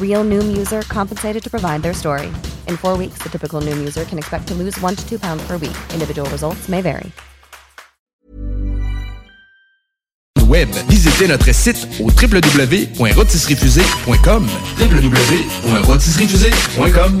Real Noom user compensated to provide their story. In four weeks, the typical Noom user can expect to lose one to two pounds per week. Individual results may vary. Web. Visitez notre site au www.rotisseriefusée.com www.rotisseriefusée.com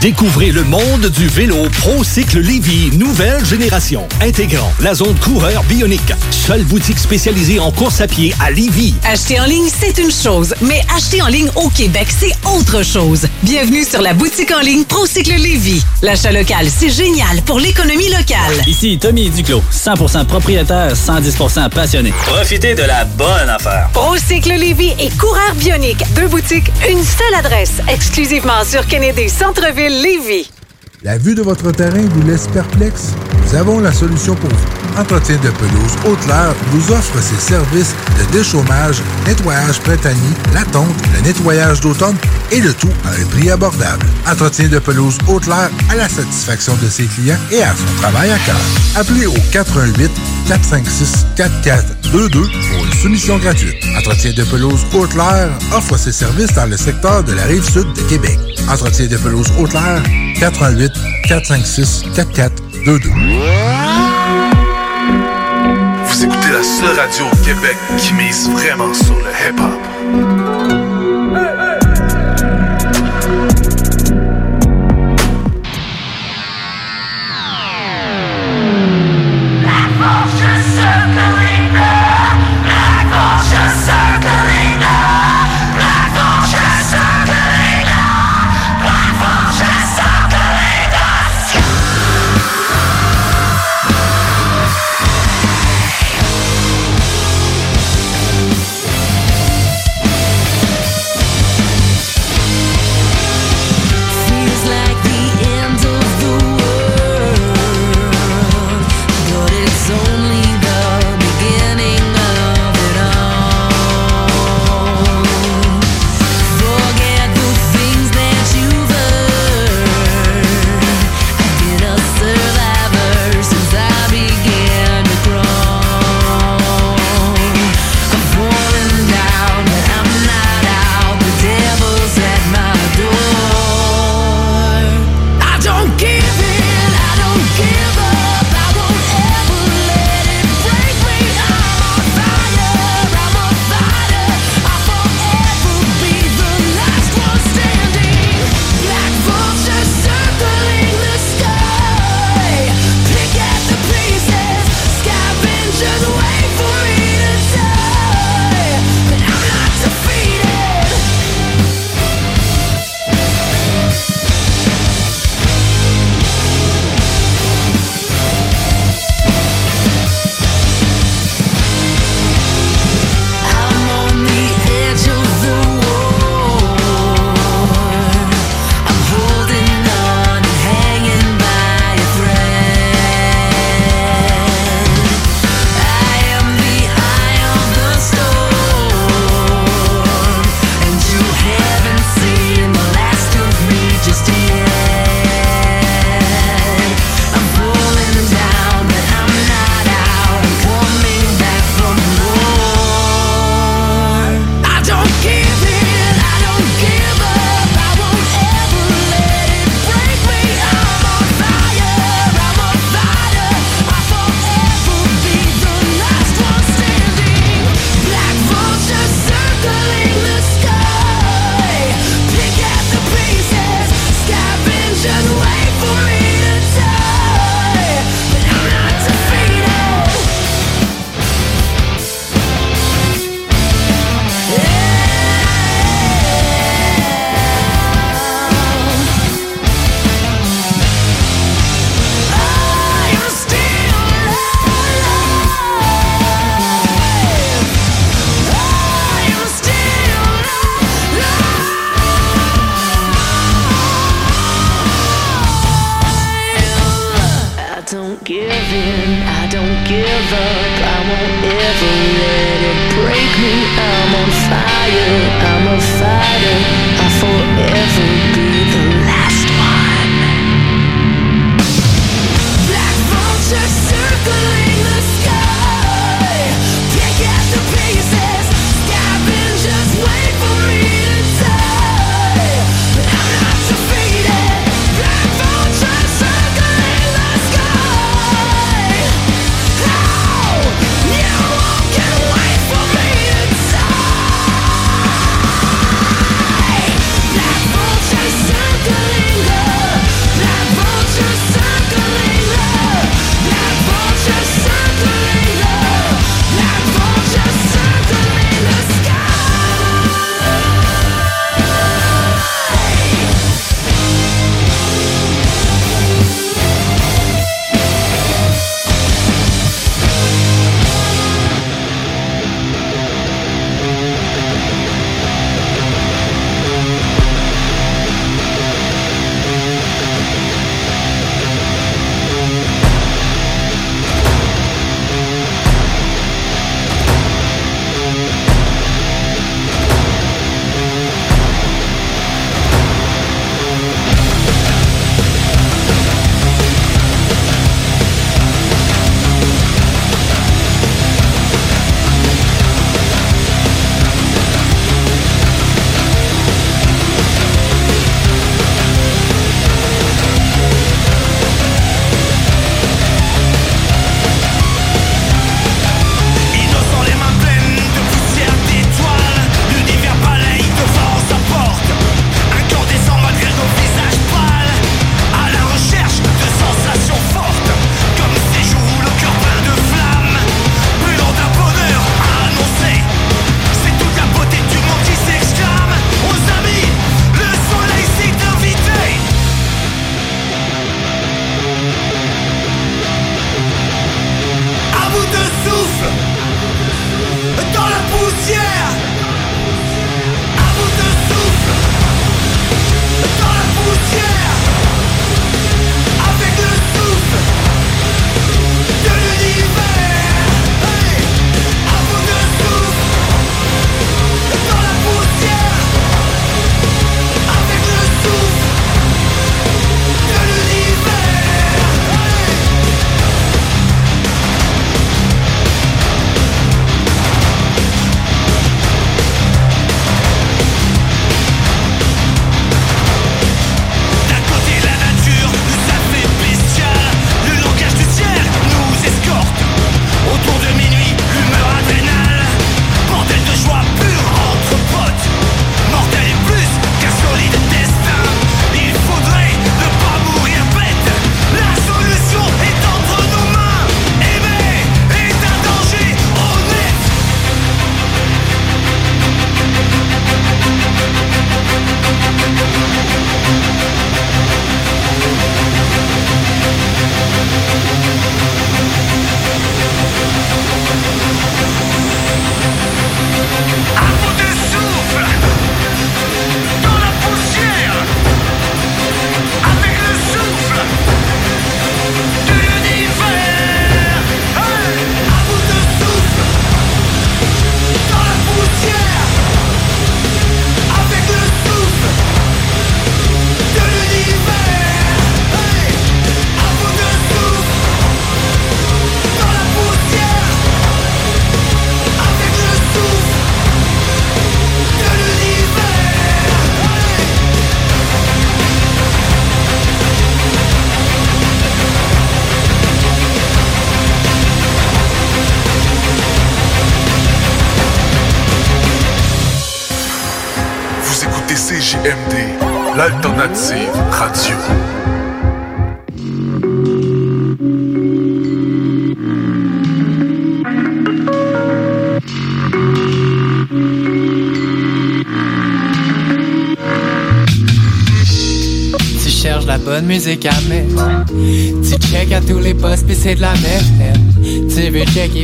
Découvrez le monde du vélo ProCycle Lévy, nouvelle génération, intégrant la zone coureur bionique. Seule boutique spécialisée en course à pied à Lévy. Acheter en ligne, c'est une chose, mais acheter en ligne au Québec, c'est autre chose. Bienvenue sur la boutique en ligne ProCycle Lévy. L'achat local, c'est génial pour l'économie locale. Ici Tommy Duclos, 100% propriétaire, 110% passionné. Profitez de la bonne affaire. ProCycle Lévy et Coureur Bionique, deux boutiques, une seule adresse, exclusivement sur Kennedy Centre-ville Lévis. La vue de votre terrain vous laisse perplexe? Nous avons la solution pour vous. Entretien de pelouse Haute-Lair vous offre ses services de déchômage, nettoyage printanier, la tonte, le nettoyage d'automne et le tout à un prix abordable. Entretien de pelouse Haute-Lair à la satisfaction de ses clients et à son travail à cœur. Appelez au 418 456 4422 pour une soumission gratuite. Entretien de pelouse Haute-Lair offre ses services dans le secteur de la rive sud de Québec. Entretien de pelouse Haute-Lair 418 456 4422. Vous écoutez la seule radio au Québec qui mise vraiment sur le hip-hop.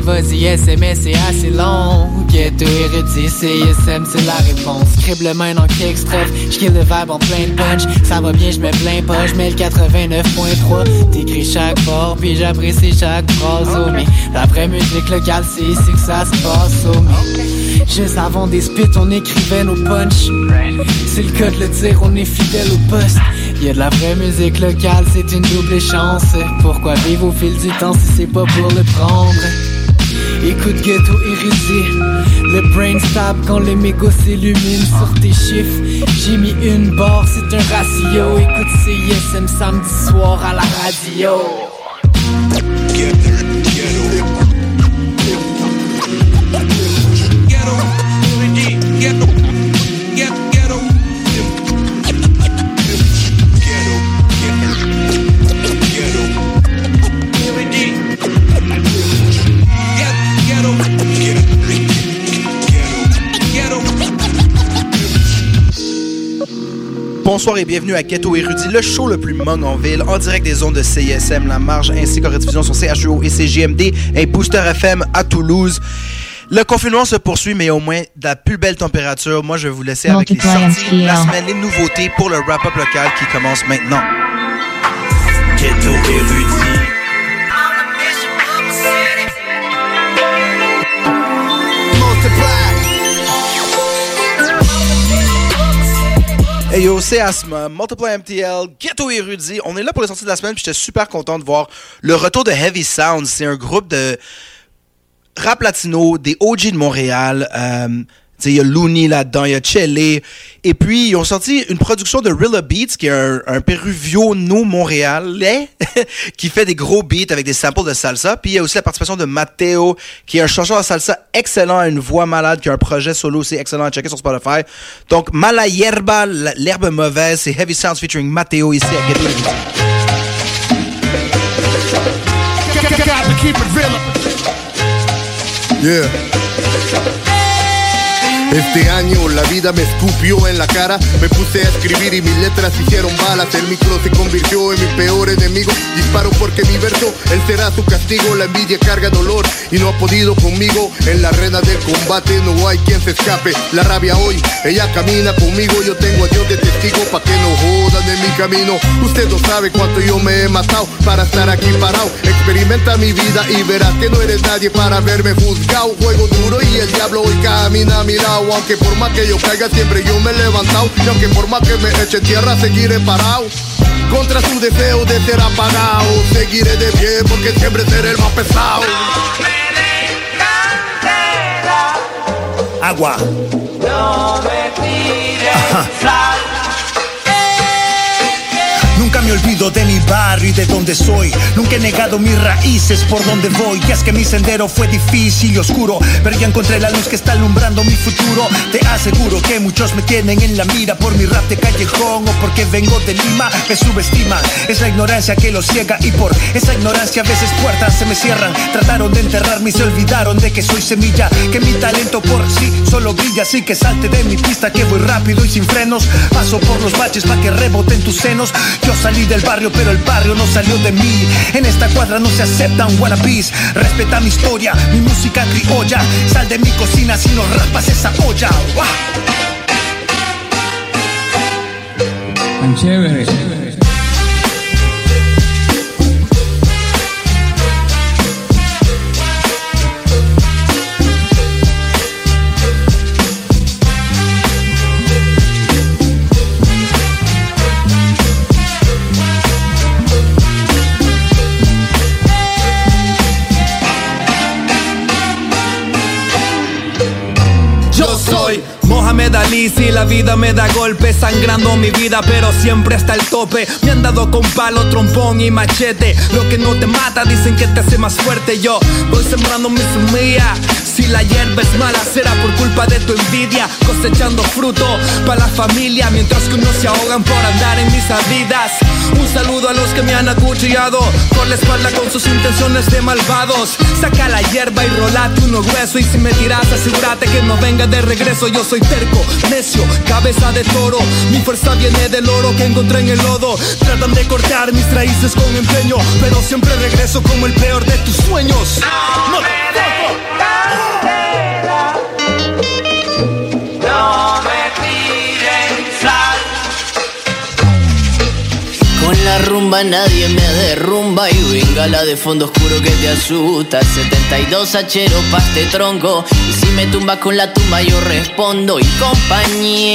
Vas-y, SMS, c'est assez long. Ghetto érudit, CSM, c'est la réponse. Scribble main dans quelques stress, j'kill le vibe en plein punch. Ça va bien, j'mets plein pas, j'mets le 89.3. T'écris chaque fort, puis j'apprécie chaque phrase, oh mais La vraie musique locale, c'est ici que ça se passe, oh mais Juste avant des spits, on écrivait nos punch. C'est le cas de le dire, on est fidèle au poste. Y'a de la vraie musique locale, c'est une double chance. Pourquoi vivre au fil du temps si c'est pas pour le prendre? Écoute ghetto érudit Le brain stop quand les mégots s'illuminent sur tes chiffres. J'ai mis une barre, c'est un ratio. Écoute CISM samedi soir à la radio Bonsoir et bienvenue à Ghetto Érudit, le show le plus mong en ville, en direct des zones de CISM, La Marge, ainsi qu'en rediffusion sur CHUO et CGMD et Booster FM à Toulouse. Le confinement se poursuit, mais au moins de la plus belle température. Moi, je vais vous laisser avec les sorties de la semaine, les nouveautés pour le wrap-up local qui commence maintenant. Ghetto érudit. Yo, c'est Asma, Multiply MTL, Ghetto Érudit. On est là pour les sorties de la semaine, puis j'étais super content de voir le retour de Heavy Sounds. C'est un groupe de rap latino, des OG de Montréal. Euh, il y a Looney là-dedans, il y a Chele. Et puis, ils ont sorti une production de Rilla Beats, qui est un, un péruvio-no-montréalais, qui fait des gros beats avec des samples de salsa. Puis, il y a aussi la participation de Matteo, qui est un chanteur de salsa excellent, a une voix malade, qui a un projet solo aussi excellent à checker sur Spotify. Donc, Mala Hierba, l'herbe mauvaise, c'est Heavy Sounds featuring Matteo ici à Érudit. Yeah. Este año la vida me escupió en la cara, me puse a escribir y mis letras hicieron balas, el micro se convirtió en mi peor enemigo, disparo porque mi verso, él será su castigo, la envidia carga dolor y no ha podido conmigo, en la arena del combate no hay quien se escape, la rabia hoy, ella camina conmigo, yo tengo a Dios de testigo pa' que no jodan en mi camino, usted no sabe cuánto yo me he matado para estar aquí parado, experimenta mi vida y verás que no eres nadie para verme juzgado, juego duro y el diablo hoy camina a mi aunque por más que yo caiga siempre yo me he levantado y aunque por más que me eche tierra seguiré parado. Contra su deseo de ser apagado, seguiré de pie porque siempre seré el más pesado. Agua. No me tires me olvido de mi barrio y de donde soy. Nunca he negado mis raíces por donde voy. Y es que mi sendero fue difícil y oscuro. Pero ya encontré la luz que está alumbrando mi futuro. Te aseguro que muchos me tienen en la mira por mi rap de callejón o porque vengo de Lima. Me subestiman. Es la ignorancia que los ciega. Y por esa ignorancia a veces puertas se me cierran. Trataron de enterrarme y se olvidaron de que soy semilla. Que mi talento por sí solo brilla. Así que salte de mi pista que voy rápido y sin frenos. Paso por los baches para que reboten tus senos. Yo salí del barrio, pero el barrio no salió de mí. En esta cuadra no se aceptan wannabes. Respeta mi historia, mi música criolla. Sal de mi cocina si no raspas esa olla. Tan chévere. Si la vida me da golpes, sangrando mi vida, pero siempre hasta el tope. Me han dado con palo, trompón y machete. Lo que no te mata, dicen que te hace más fuerte. Yo voy sembrando mi semilla. Si la hierba es mala, será por culpa de tu envidia. Cosechando fruto para la familia, mientras que unos se ahogan por andar en mis salidas. Un saludo a los que me han acuchillado por la espalda con sus intenciones de malvados. Saca la hierba y rolate uno grueso. Y si me tiras, asegúrate que no venga de regreso. Yo soy terco, cabeza de toro. Mi fuerza viene del oro que encontré en el lodo. Tratan de cortar mis raíces con empeño, pero siempre regreso como el peor de tus sueños. No me la rumba nadie me derrumba y venga la de fondo oscuro que te asusta. 72 hachero paste tronco y si me tumbas con la tumba yo respondo. Y compañero,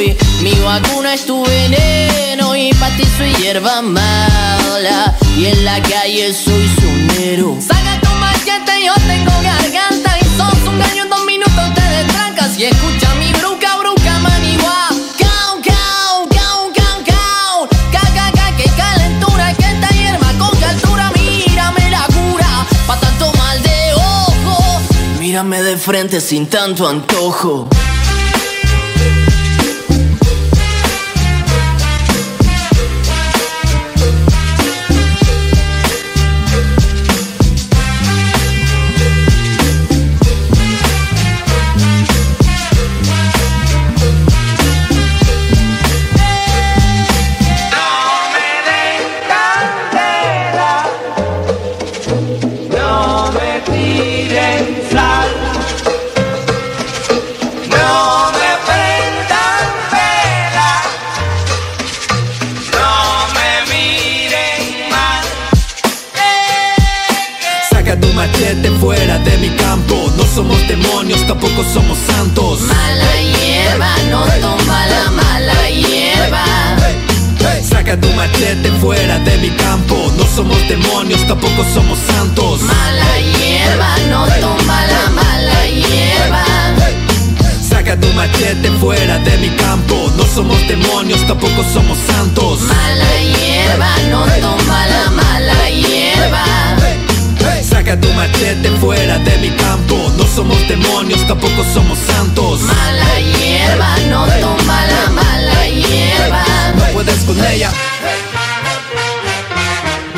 y mi vacuna es tu veneno y pa' ti soy hierba mala y en la calle soy sonero. Saca tu machete, yo tengo garganta y sos un gallo en dos minutos te destrancas y escucha mi bruca, Mírame de frente sin tanto antojo. Tampoco somos santos. Mala hierba, no toma la mala hierba. Saca tu machete fuera de mi campo. No somos demonios, tampoco somos santos. Mala hierba, no toma la mala hierba. Saca tu machete fuera de mi campo. No somos demonios, tampoco somos santos. Mala hierba, no toma la mala hierba. Saca tu machete fuera de mi campo. No somos demonios, tampoco somos santos. Mala hierba, no toma la mala hierba. No puedes con ella.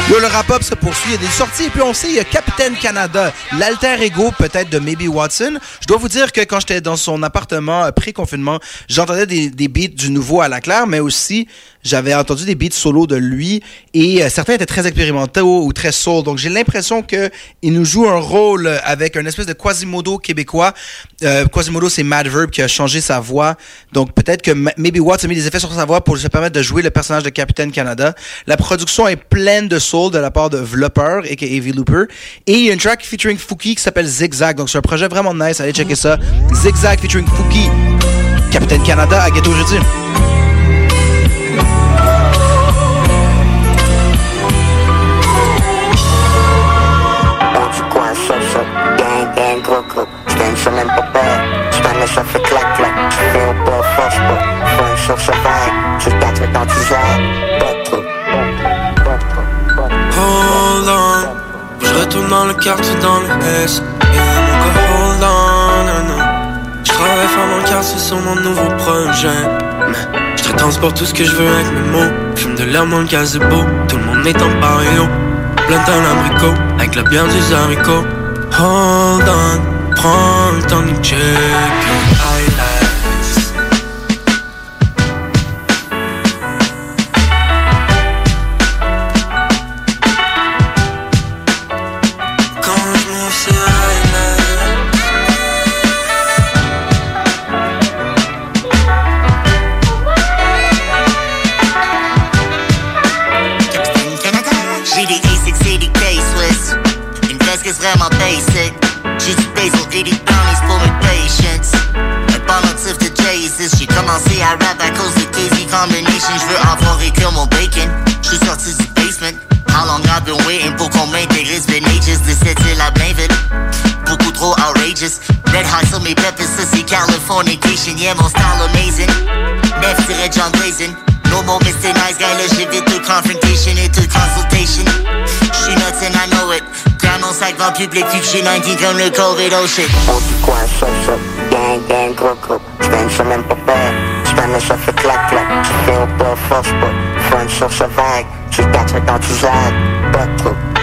Yo, le rap-up se poursuit. Il y a des sorties. Et puis, on sait, il y a Captain Canada, l'alter ego peut-être de Maybe Watson. Je dois vous dire que quand j'étais dans son appartement euh, pré-confinement, j'entendais des, des beats du nouveau à la claire, mais aussi, j'avais entendu des beats solo de lui. Et euh, certains étaient très expérimentaux ou très soul. Donc, j'ai l'impression que il nous joue un rôle avec un espèce de Quasimodo québécois. Euh, Quasimodo, c'est Mad Verb qui a changé sa voix. Donc, peut-être que Ma- Maybe Watts a mis des effets sur sa voix pour se permettre de jouer le personnage de Captain Canada. La production est pleine de soul de la part de Vlooper, a.k.a. V-Looper. Et il y a une track featuring Fouki qui s'appelle Zigzag. Donc, c'est un projet vraiment nice. Allez checker ça. Zigzag featuring Fouki. Captain Canada à Ghetto Jeudi. Hold on, je retourne dans le quartier dans le S. Hold on, non. Je travaille fort dans le quartier sur mon nouveau projet. Je te tout ce que je veux avec mes mots. Fume de l'herbe dans le gazebo, tout le monde est en pario. Plein d'un abricot, avec la bière des haricots. Hold on, prends le temps de check mon sac dans le public, puis que j'suis 19 comme le oh shit. On du coin, ça, ça, gang, gang, gros, gros. J'gagne ça même pas peur. J't'en ça fait clac, clac. J'fais au pas, force pas. Fun sur ce vague. Tu te dans tes pas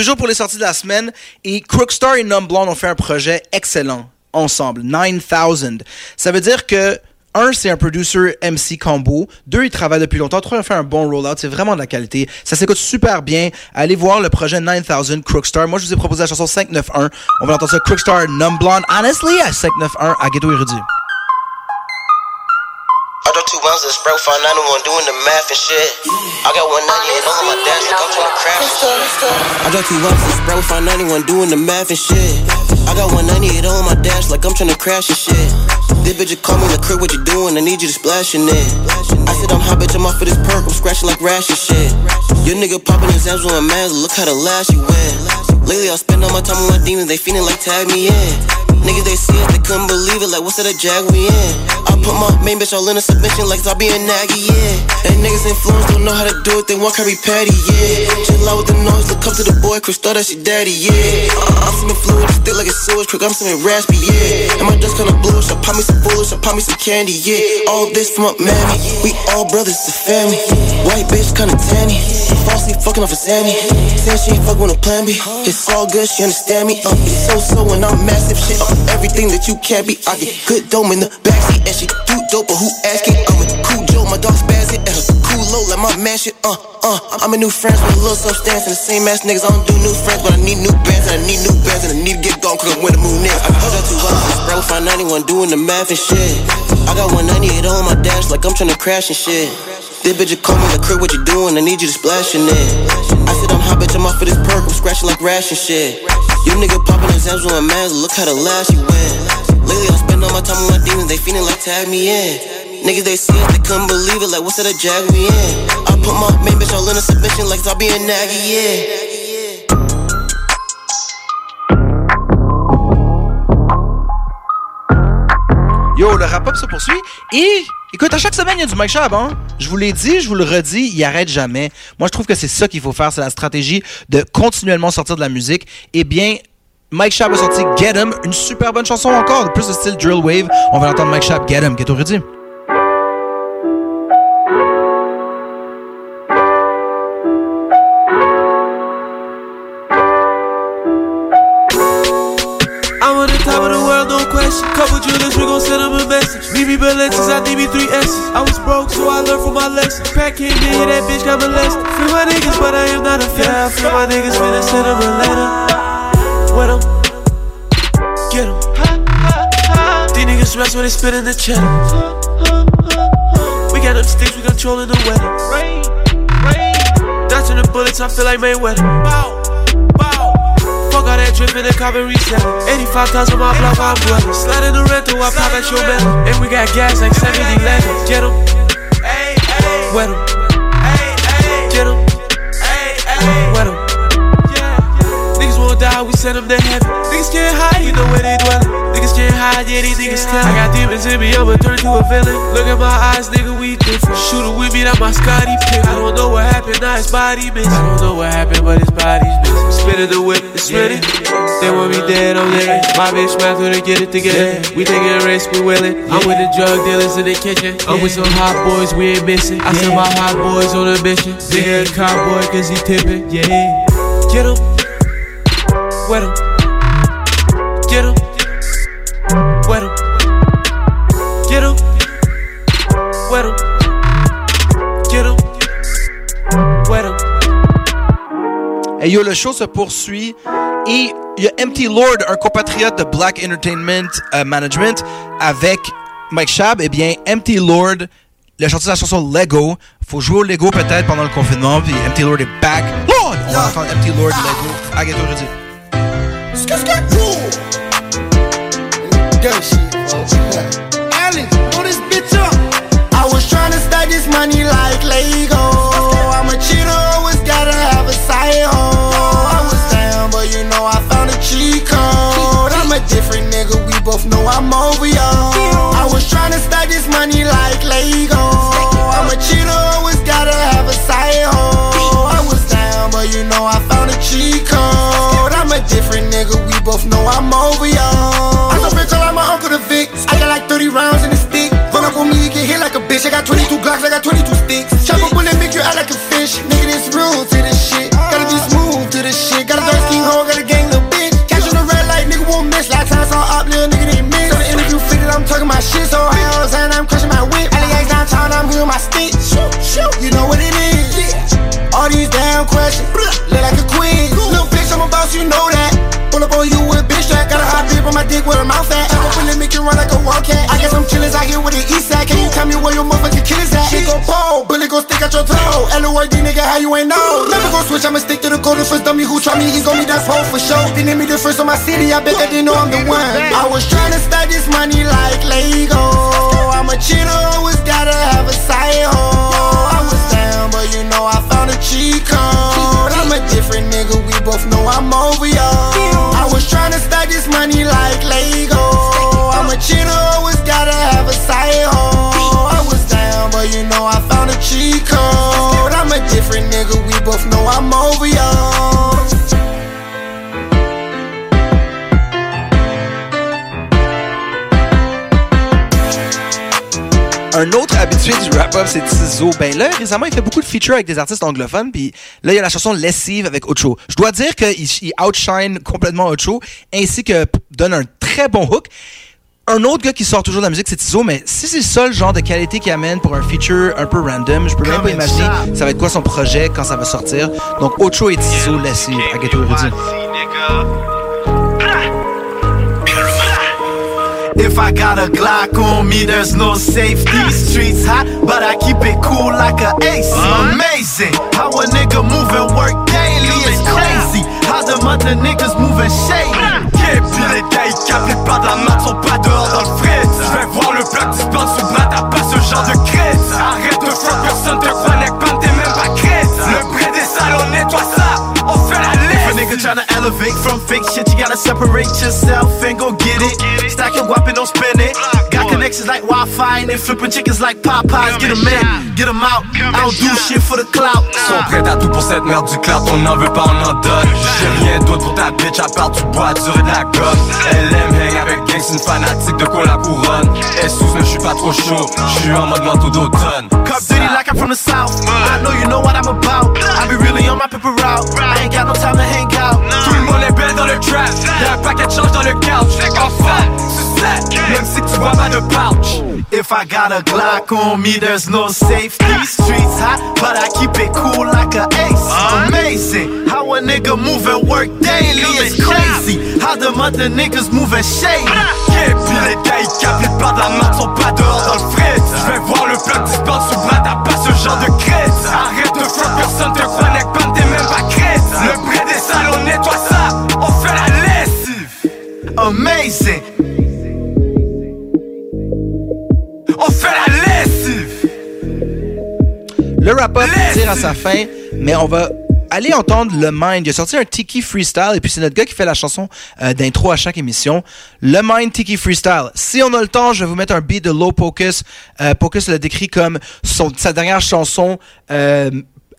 Toujours pour les sorties de la semaine. Et Crookstar et Numb Blonde ont fait un projet excellent ensemble. 9000. Ça veut dire que un, c'est un producer MC combo. Deux, ils travaillent depuis longtemps. Trois, ils ont fait un bon rollout. C'est vraiment de la qualité. Ça s'écoute super bien. Allez voir le projet 9000 Crookstar. Moi, je vous ai proposé la chanson 591. On va entendre ça. Crookstar, Numb. Honestly, à 591 à Ghetto Érudit. Rounds of Sprite, found 91 doing the math and shit. I got 198 on my dash, like I'm trying crash and shit. I drove two of Sprite, found 91 doing the math and shit. I got 198 on my dash, like I'm trying to crash and shit. This bitch call me in the crib, what you doing? I need you to splash in it. I said I'm hot, bitch, I'm off for this perk, I'm scratching like rash and shit. Your nigga popping his abs with a mask, look how the last you went. Lately, I spend all my time with my demons, they feeling like tag me in. Niggas they see us, they couldn't believe it, like what's that a jag we in? I put my main bitch all in a submission, like I being naggy, yeah. They niggas influence, don't know how to do it, they want carry patty, yeah. Chill out with the noise, look up to the boy, thought that's your daddy, yeah. I- I'm swimming fluid, still like a sewage, quick, I'm swimming raspy, yeah. And my dress kinda bluish, I pop me some foolish, I pop me some candy, yeah. All this from up Mammy, we all brothers, the family. White bitch kinda tanny, falsely fucking off a Sammy. Saying she ain't fucking with a plan B. It's all good, she understand me. Uh, it's so so when I'm massive shit. Uh, everything that you can't be. I get good dome in the backseat and she do dope, but who asking? I'm a cool Joe, my dog spazzing and her cool low like my man shit. Uh, uh, I'm a new friends with a little substance and the same ass niggas. I don't do new friends, but I need new bands and I need new bands and I need to get gone quick when the moon is. I up two hours, bro, find 91 doing the math and shit. I got 198 on my dash like I'm trying to crash and shit. This bitch call me the crib, what you doing? I need you to splash in it. I said I'm hot, bitch, I'm off for this perk, I'm scratching like rash and shit. You nigga popping his abs a mask, look how the last you went. Lately I spend all my time with my demons, they feeling like tag me in. Niggas they see us, they couldn't believe it, like what's that a jag we in? I put my main bitch all in a submission, like I being naggy, yeah. Yo, le rap-up se poursuit. Et écoute, à chaque semaine, il y a du Mike Shab, hein? Je vous l'ai dit, je vous le redis, il arrête jamais. Moi, je trouve que c'est ça qu'il faut faire. C'est la stratégie de continuellement sortir de la musique. Eh bien, Mike Shab a sorti Get 'em, une super bonne chanson encore, plus de style drill wave. On va l'entendre Mike Shab, Get 'em, qui est au redit. I was broke, so I learned from my lesson. Crack came in, here, that bitch got molested. Free my niggas, but I am not a fan. Yeah, free my niggas, finna send them a letter. With 'em, get 'em. These niggas rest when they spit in the cheddar. We got them sticks, we controlling the weather. Dodging the bullets, I feel like Mayweather. Bow. That drip in the car and reset it. 85 times on my block, I'm dwelling. Slide in the rental, I pop at your metal. And we got gas like 70 11. Get 'em. Wet 'em. Get 'em. Wet 'em. We send them to heaven. Niggas can't hide, you know where they dwellin'. Niggas can't hide, yeah, these niggas tell. I got demons in me, I'ma turn to a villain. Look at my eyes, nigga, we different. Shooter with me, that my Scotty pick. I don't know what happened, now his body missing. I don't know what happened, but his body's missing. Spinning the whip, it's spinning. They want me dead, oh, I'm living. My bitch when they get it together. We taking a risk, we willing. I'm with the drug dealers in the kitchen. I'm with some hot boys, we ain't missing. I send my hot boys on a mission. Nigga a cowboy, cause he tipping. Yeah. Get him. Wet yo, le show se poursuit. Et il y a MT Lord, un compatriote de Black Entertainment euh, Management, avec Mike Shab. Eh bien, MT Lord, le chanteur de la chanson Lego. Faut jouer au Lego peut-être pendant le confinement. Puis MT Lord est back. On va entendre MT Lord Lego. À Ghetto Reddy. Good shit, folks. Alex, blow this bitch up. I was trying to stack this money like Lego. I'm a cheater, always gotta have a side hoe. I was down, but you know I found a cheat code. I'm a different nigga, we both know I'm I'm over y'all. I'm so I like my uncle the Vicks. I got like 30 rounds in the stick. Run up on me, you get hit like a bitch. I got 22 Glocks, I got 22 sticks. Chop up when they make you out like a fish. Nigga, this rule to this shit. Gotta be smooth to this shit. Got a dark skin hoe, got a gang little bitch. Catch on the red light, nigga won't miss. Last time I saw op, little nigga, they miss. So the interview fitted, I'm talking my shit, so dick with a mouth at. I'm open make it run like a wildcat. I guess I'm out here with the east side. Can you tell me where your motherfucking killers at? She go pole, bullet gon' stick out your toe. LORD nigga, how you ain't know? Never gon' switch, I'ma stick to the code. The first dummy who try me, he gon' be that pole for sure. They name me the first on my city, I bet that they know I'm the one. I was trying to stack this money like Lego. I'm a cheater, always gotta have a side hoe. I was down, but you know I found a cheat code. I'm a different nigga, we both know I'm over y'all. Un autre habitué du rap-up, c'est Tizo. Ben là, récemment, il fait beaucoup de features avec des artistes anglophones, puis là, il y a la chanson Lessive avec Ocho. Je dois dire qu'il il outshine complètement Ocho, ainsi que donne un très bon hook. Un autre gars qui sort toujours de la musique, c'est Tizo, mais si c'est le seul genre de qualité qu'il amène pour un feature un peu random, je peux même pas imaginer ça va être quoi son projet quand ça va sortir. Donc Ocho et Tizo, Lessive, à Ghetto Érudit. If I got a Glock on me, there's no safety. Streets hot, but I keep it cool like a ace. Amazing how a nigga move and work crazy how the niggas move and shake. Yeah, puis les gars, ils capent les pas de la main, sont pas dehors dans le fret. Je vais voir le bloc disbande sous bras, t'as pas ce genre de crête. Arrête de front, personne te connecte, pas t'es même pas crête. Le prêt des salons, nettoie ça, on fait la liste. If a nigga tryna elevate from fake shit, you gotta separate yourself and go get it. Stack your weapon, don't spin it. Got connections like Wi-Fi and they flipping chickens like Popeyes. Get 'em in, get 'em out. I don't do shit for the clout. Sont prêts à tout pour cette merde du clout, on n'en veut pas, on en donne. J'ai rien d'autre pour ta bitch à part du bois dur et de la gomme. Elle aime hang avec gang, c'est une fanatique de quoi la couronne. Elle sous mais je suis pas trop chaud, je suis en mode manteau d'automne. Cup Diddy like I'm from the south. I know you know what I'm about. I be really on my paper route. I ain't got no time to hang out. Monde est belle dans le trap, y'a un paquet de change dans le couch. Sucette, même si tu vois pas de pouch. If I got a Glock on me, there's no safety. Streets hot, but I keep it cool like a ace. Amazing how a nigga move and work daily. It's crazy how the mother niggas move and shake. Yeah, puis les gars, ils capent les pas de la sont pas dehors dans le fret. Je vais voir le bloc disbande sous bras, t'as pas ce genre de crête. Arrête de front, personne te Amazing. On fait la lessive. Le wrap-up tire à sa fin, mais on va aller entendre le Mind. Il a sorti un Tiki Freestyle et puis c'est notre gars qui fait la chanson euh, d'intro à chaque émission. Le Mind Tiki Freestyle. Si on a le temps, je vais vous mettre un beat de Low Pocus. Euh, Pocus l'a décrit comme son, sa dernière chanson euh,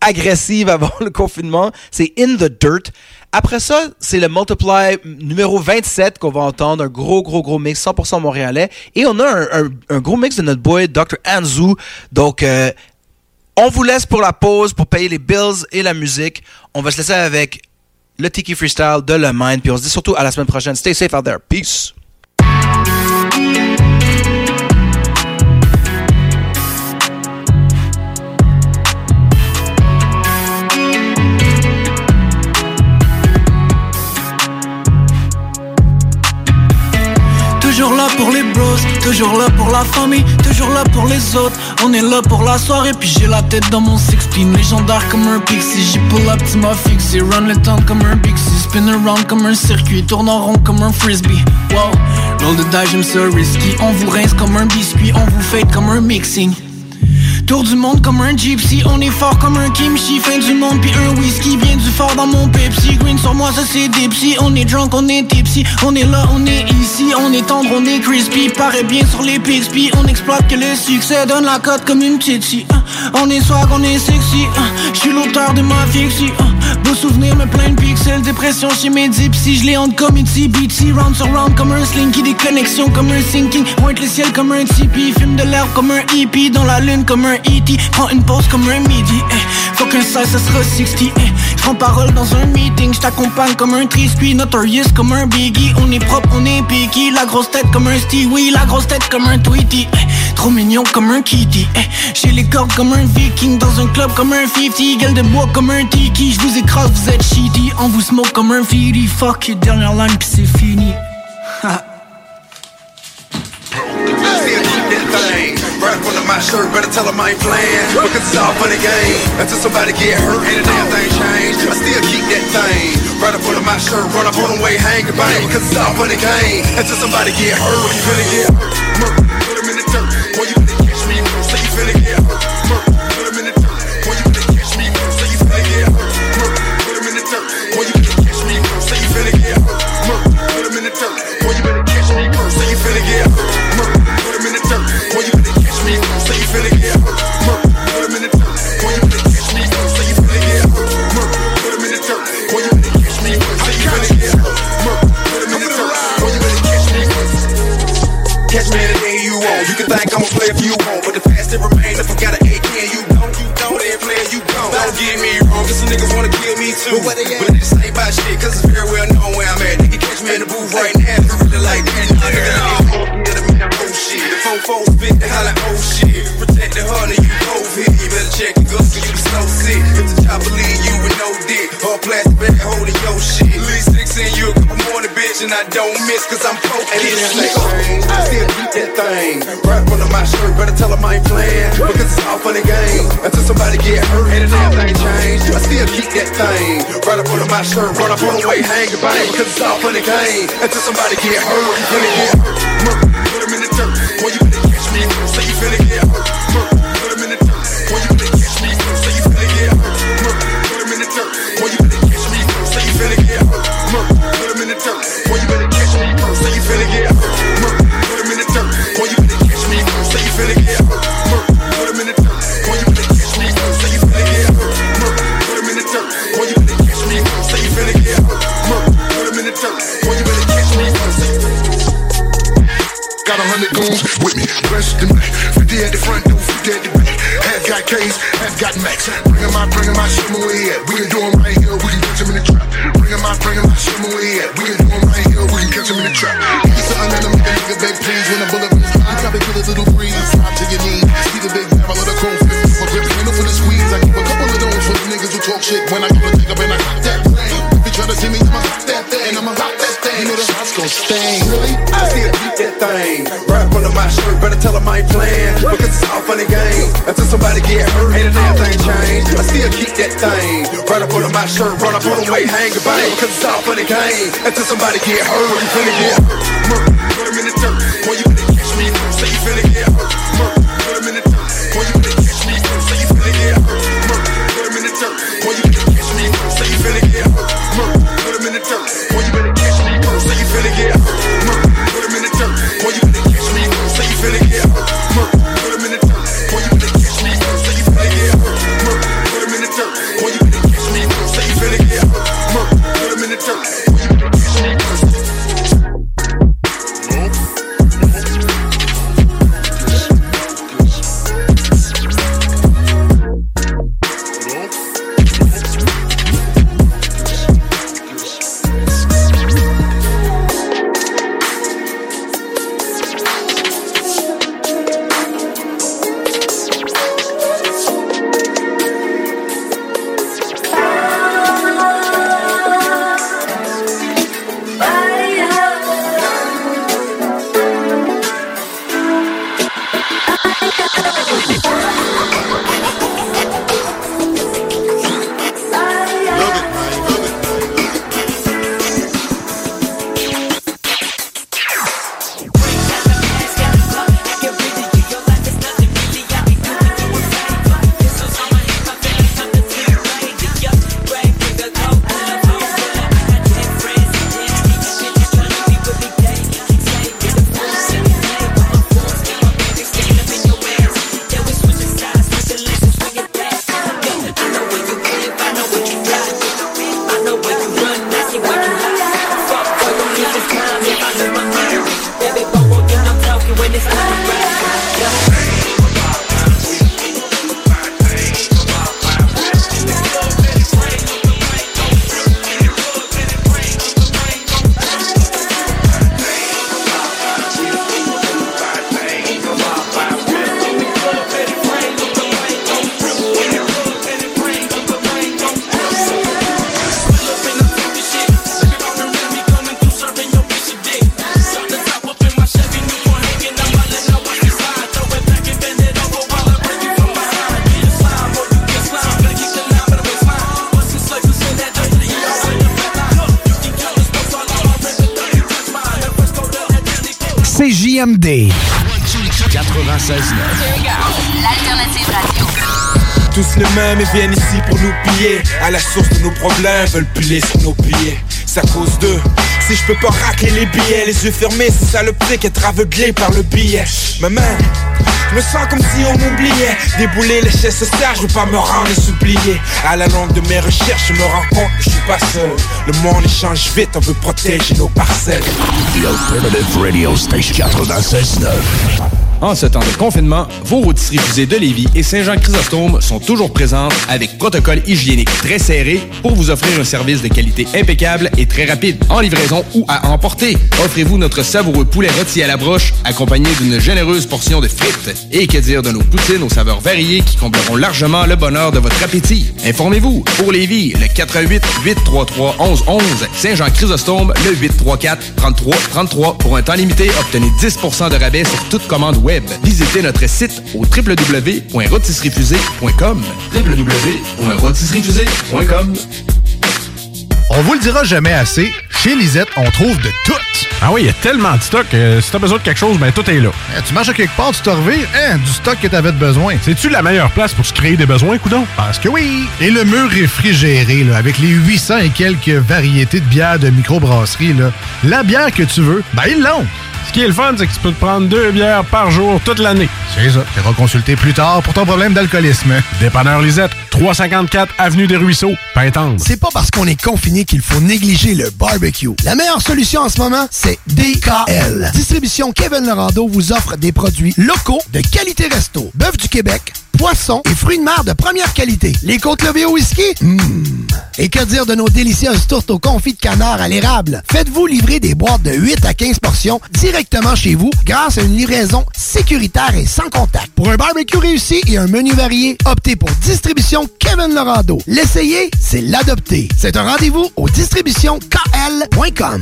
agressive avant le confinement. C'est In the Dirt. Après ça, c'est le Multiply numéro 27 qu'on va entendre, un gros, gros, gros mix, 100% montréalais. Et on a un, gros mix de notre boy Dr. Anzu. Donc, euh, on vous laisse pour la pause, pour payer les bills et la musique. On va se laisser avec le Tiki Freestyle de Le Mind. Puis on se dit surtout à la semaine prochaine. Stay safe out there. Peace. Toujours là pour la famille, toujours là pour les autres. On est là pour la soirée, puis j'ai la tête dans mon six pin légendaire comme un pixie. J'y pull up, tu m'as fixé, run le temps comme un pixie, spin around comme un circuit, tourne en rond comme un frisbee. Wow, roll the dice, j'aime ça risky. On vous rince comme un biscuit, on vous fade comme un mixing. Tour du monde comme un gypsy, on est fort comme un kimchi. Fin du monde puis un whisky, bien du fort dans mon Pepsi. Green sur moi ça c'est dipsy, on est drunk, on est tipsy. On est là, on est ici, on est tendre, on est crispy. Paraît bien sur les Pixby, on exploite que le succès. Donne la cote comme une titi On est swag, on est sexy. Je suis l'auteur de ma fiction Beau souvenir me plein pixels Dépression chez mes dipsy, je les hante comme une Round sur round comme un slinky, des connexions comme un sinking Pointe le ciel comme un tipi, fume de l'herbe comme un hippie Dans la lune comme un E.T. Prends une pause comme un midi, eh. Qu'un size, ça sera 60, eh. Prends parole dans un meeting, je t'accompagne comme un triscuit, notorious comme un biggie. On est propre, on est picky, la grosse tête comme un Stewie, la grosse tête comme un Tweety. Eh, trop mignon comme un kitty. Eh, J'ai les cordes comme un viking, dans un club comme un 50, gueule de bois comme un tiki. Je vous écrase, vous êtes shitty, on vous smoke comme un feedy. Fuck it, dernière line pis c'est fini. Up under my shirt, better tell them I ain't playing. Because it's all for the game. Until somebody get hurt, ain't a damn thing changed. I still keep that thing. Right up under my shirt, run up on the way, hang and bang. Because it's all for the game. Until somebody get hurt, you finna get hurt. If I got an AK and you don't, you don't, then play you don't. Don't get me wrong, cause some niggas wanna kill me too. But, they ain't about shit, cause it's very well known and I don't miss, cause I'm it. I still keep that thing. Right under my shirt, better tell them I ain't playing. Because it's all the game. Until somebody get hurt, And it ain't a damn thing changed. I still keep that thing. Right up under my shirt, run up on the way, hang and bang. Because it's all the game. Until somebody get hurt, you finna get hurt. Put 'em in the dirt. With me, dressed in black. 50 at the front door, 50 at the back. Half got K's, half got Max. Bring 'em out, bring 'em out, show 'em where he at. We can do do 'em right here, we can catch 'em in the trap. Bring 'em out, bring 'em out, show 'em where he at. We can do 'em right here, we can catch 'em in the trap. Give me something that'll make a nigga beg please. When a bullet his eye, drop it, get a little breeze. Drop to your knees, see the big barrel of the chrome fist. For grip, no for the squeeze. I give a couple of those for the niggas who talk shit. When I to take up and I got that brain. If you try to see me, I'ma rock that thing. I'ma rock that thing. You know the shots gon' sting. Really? I still keep that thing. My shirt, better tell them I ain't playing. Because it's all funny game. Until somebody get hurt, ain't a damn thing changed. I still keep that thing. Right up under my shirt, run up on the way, hang and bang. Because it's all funny game. Until somebody get hurt, you finna get hurt. Put 'em in the dirt. Boy, you finna catch me. Say you finna get hurt. Piler sur nos pieds C'est à cause d'eux. Si je peux pas racler les billets Les yeux fermés, c'est ça le pic Être aveuglé par le billet. Ma main je me sens comme si on m'oubliait. Débouler les chaises sociales, je veux pas me rendre s'oublier À la longue de mes recherches, je me rends compte que je suis pas seul. Le monde il change vite, on veut protéger nos parcelles. The Alternative Radio Station 96.9. En ce temps de confinement, vos rôtisseries fusées de Lévis et Saint-Jean-Chrysostome sont toujours présentes avec protocole hygiénique très serré pour vous offrir un service de qualité impeccable et très rapide, en livraison ou à emporter. Offrez-vous notre savoureux poulet rôti à la broche, accompagné d'une généreuse portion de frites. Et que dire de nos poutines aux saveurs variées qui combleront largement le bonheur de votre appétit? Informez-vous, pour Lévis, le 88 833 1111 Saint-Jean-Chrysostome, le 834 33 33 Pour un temps limité, obtenez 10% de rabais sur toute commande web. Visitez notre site au www.rotisseriefusée.com www.rotisseriefusée.com On vous le dira jamais assez, chez Lisette, on trouve de tout. Ah oui, il y a tellement de stock. euh, si t'as besoin de quelque chose, ben tout est là. Eh, tu marches à quelque part, tu te revires, hein, du stock que t'avais de besoin. C'est-tu la meilleure place pour se créer des besoins, coudon? Parce que oui! Et le mur réfrigéré, là, avec les 800 et quelques variétés de bières de microbrasserie, là, la bière que tu veux, ben ils l'ont! Ce qui est le fun, c'est que tu peux te prendre deux bières par jour toute l'année. C'est ça. Tu iras consulter plus tard pour ton problème d'alcoolisme. Dépanneur Lisette, 354 Avenue des Ruisseaux, Pintendre. C'est pas parce qu'on est confiné qu'il faut négliger le barbecue. La meilleure solution en ce moment, c'est DKL. Distribution Kevin Lorando vous offre des produits locaux de qualité resto. Bœuf du Québec, poissons et fruits de mer de première qualité. Les côtes levées au whisky? Mmh. Et que dire de nos délicieuses tourtes au confit de canard à l'érable? Faites-vous livrer des boîtes de 8 à 15 portions directement chez vous grâce à une livraison sécuritaire et sans contact. Pour un barbecue réussi et un menu varié, optez pour Distribution Kevin Lorando. L'essayer, c'est l'adopter. C'est un rendez-vous au distributionkl.com.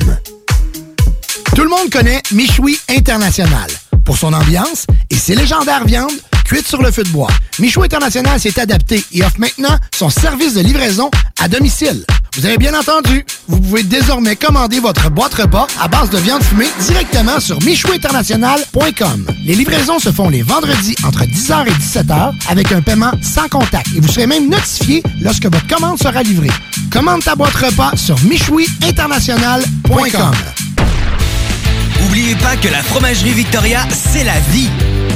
Tout le monde connaît Michoui International pour son ambiance et ses légendaires viandes cuites sur le feu de bois. Michoui International s'est adapté et offre maintenant son service de livraison à domicile. Vous avez bien entendu, vous pouvez désormais commander votre boîte repas à base de viande fumée directement sur michouinternational.com. Les livraisons se font les vendredis entre 10h et 17h avec un paiement sans contact et vous serez même notifié lorsque votre commande sera livrée. Commande ta boîte repas sur michouiinternational.com. Oubliez pas que la fromagerie Victoria, c'est la vie.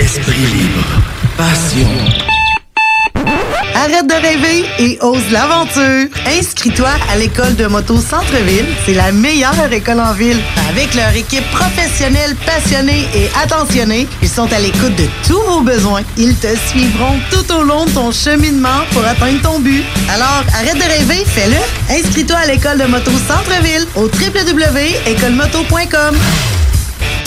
esprit libre, passion. Arrête de rêver et ose l'aventure. Inscris-toi à l'école de moto Centre-ville. C'est la meilleure école en ville. Avec leur équipe professionnelle, passionnée et attentionnée, ils sont à l'écoute de tous vos besoins. Ils te suivront tout au long de ton cheminement pour atteindre ton but. Alors, arrête de rêver, fais-le. Inscris-toi à l'école de moto Centre-ville au www.écolemoto.com.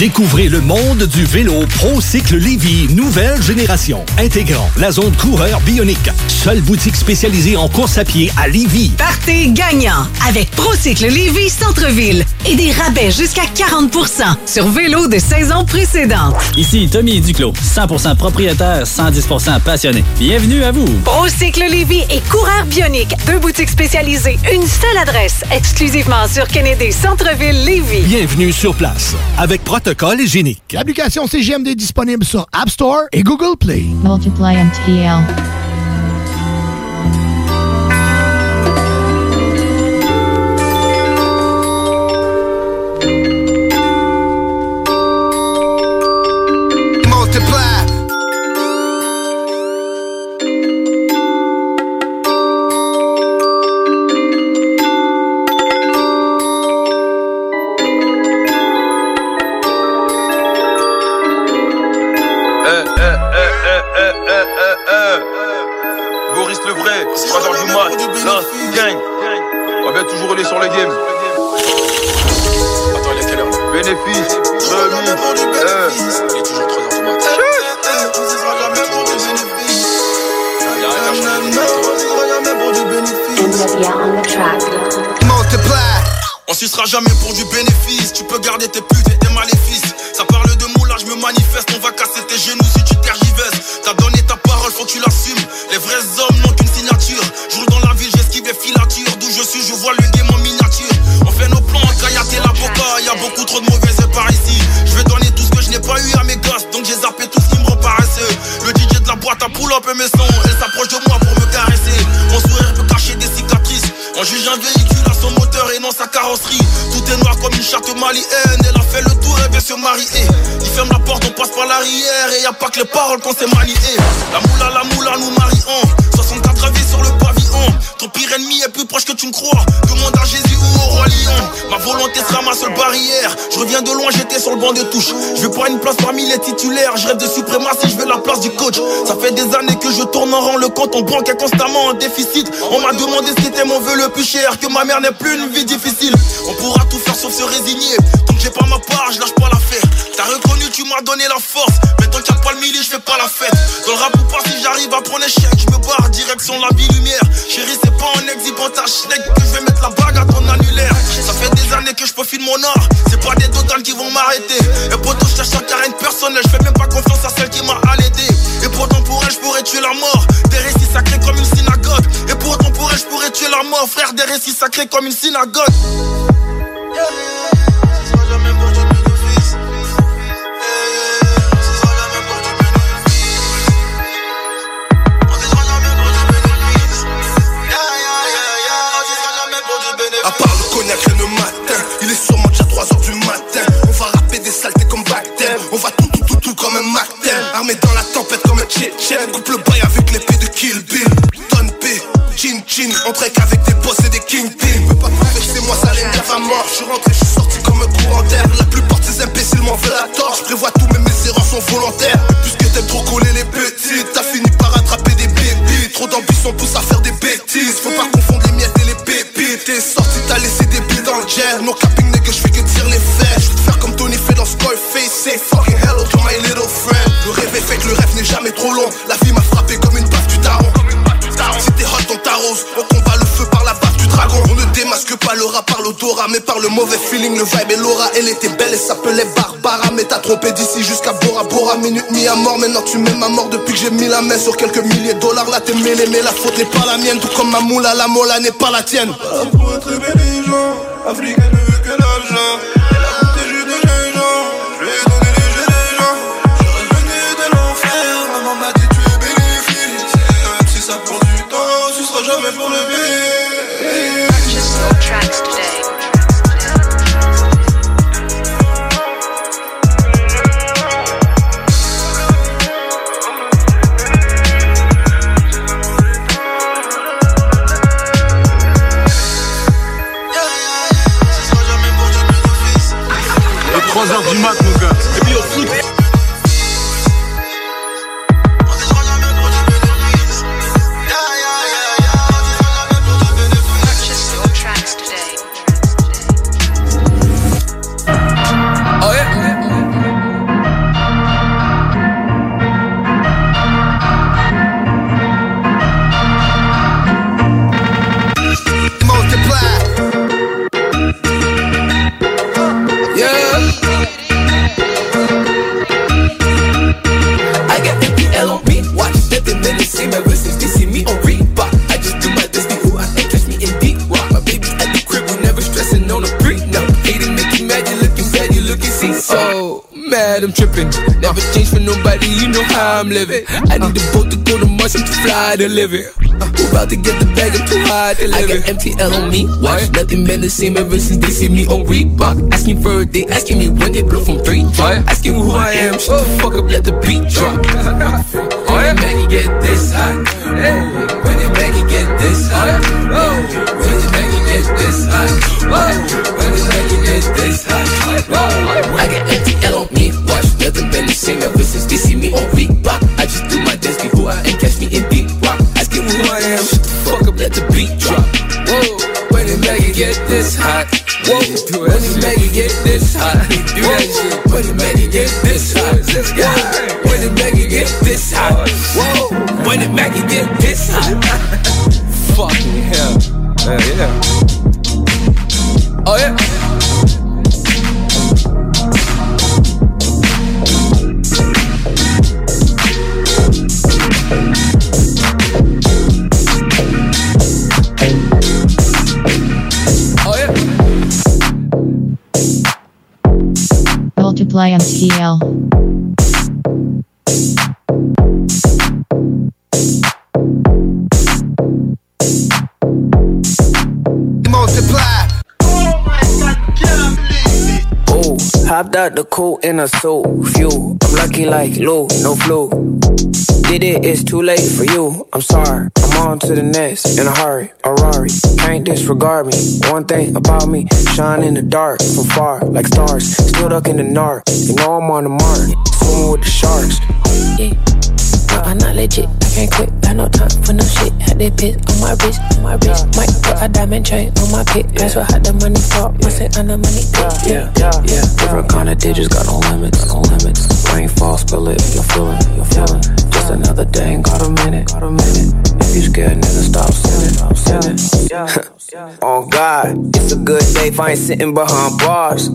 Découvrez le monde du vélo ProCycle Lévy, nouvelle génération, intégrant la zone coureur bionique. Seule boutique spécialisée en course à pied à Lévy. Partez gagnant avec Procycle Lévis Centre-Ville et des rabais jusqu'à 40% sur vélo de saison précédente. Ici Tommy Duclos, 100% propriétaire, 110% passionné. Bienvenue à vous. Procycle Lévis et Coureur Bionique, deux boutiques spécialisées, une seule adresse, exclusivement sur Kennedy Centre-Ville Lévis. Bienvenue sur place avec protocole hygiénique. L'application CGMD est disponible sur App Store et Google Play. Multiply MTL. Ton banque est constamment en déficit. On m'a demandé ce qui était mon vœu le plus cher, que ma mère n'ait plus une vie difficile. On pourra tout faire sauf se résigner. comme une synagogue. s'appelait Barbara Mais t'as trompé d'ici jusqu'à Bora Bora. Minute mis à mort Maintenant tu m'aimes à mort depuis que j'ai mis la main sur quelques milliers de dollars. Là t'es mêlé mais la faute n'est pas la mienne. Tout comme ma moula la mola n'est pas la tienne. high to live it. Uh, about to get the bag, I'm too high to live it. I got MTL on me, watch what? nothing been the same ever since they see me on Reebok. Asking for a day, asking me when they blow from three. What? Asking who I am, shut the fuck up, let the beat drop. When the When get this hot, when the back get this hot, when the back get this hot, when the back get this hot. I got MTL on me, watch nothing been the same ever since they see me on let the beat drop. Whoa, when it make it get this hot. Whoa, when it make it get this hot. Do that shit. When it make it get this hot. Yeah. When it make it get this hot. Whoa, when it make it get this hot. Fucking hell. Uh, yeah. Oh yeah. Multiply MTL. Multiply. Ooh, hopped out the cool in a suit. Few, I'm lucky like Lou, no flu. Did it, it's too late for you. I'm sorry, I'm on to the next in a hurry. A can't disregard me. One thing about me, shine in the dark from far like stars. Still duck in the narc, you know I'm on the mark. Swimming with the sharks. Yeah. No, I'm not legit. I can't quit. Got no time for no shit. Had that bitch on my wrist, on my wrist. Might put a diamond chain on my pit. That's what had the money for. Must say on the money pit. Yeah, yeah, yeah. Different kind of digits, got no limits, no limits. Rain fall, spill it. You're feeling, you're feeling. Just another day, ain't got a minute, got a minute. If you scared, nigga, stop sinning, stop sinning. oh God, it's a good day if I ain't sitting behind bars.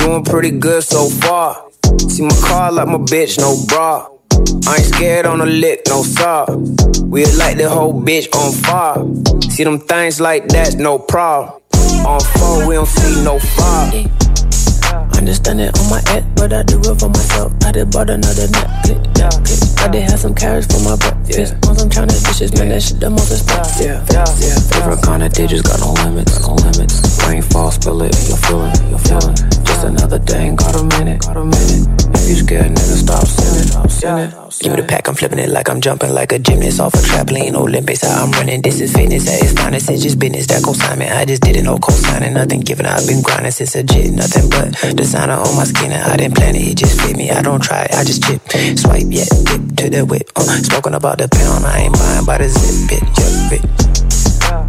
Doing pretty good so far. See my car like my bitch, no bra. I ain't scared on a lick, no saw. We like the whole bitch on fire. See them things like that, no problem. On four, we don't see no fire. Understand it on my head, but I do it for myself. I did bought another Netflix. Yeah, I did have some carrots for my breakfast. Yeah. On some China dishes, man, that shit the most expensive. Yeah, yeah, yeah. Different kind of digits, got no limits, no limits. Rain fall, spill it, you're feeling, you're feeling. Just another day, got a minute, got a minute. If you scared, nigga, stop sinning, sinning. Give me the pack, I'm flipping it like I'm jumping like a gymnast off a trampoline. Olympics, how I'm running. This is fitness at its finest. It's just business that consignment. I just didn't know co-signing, nothing given. I've been grinding since a jit, nothing but designer on my skin. And I didn't plan it, it just fit me. I don't try, I just chip, swipe, yeah, dip to the whip. Uh, spoken about the pound, I ain't buying by the zip, bit, yeah, bit.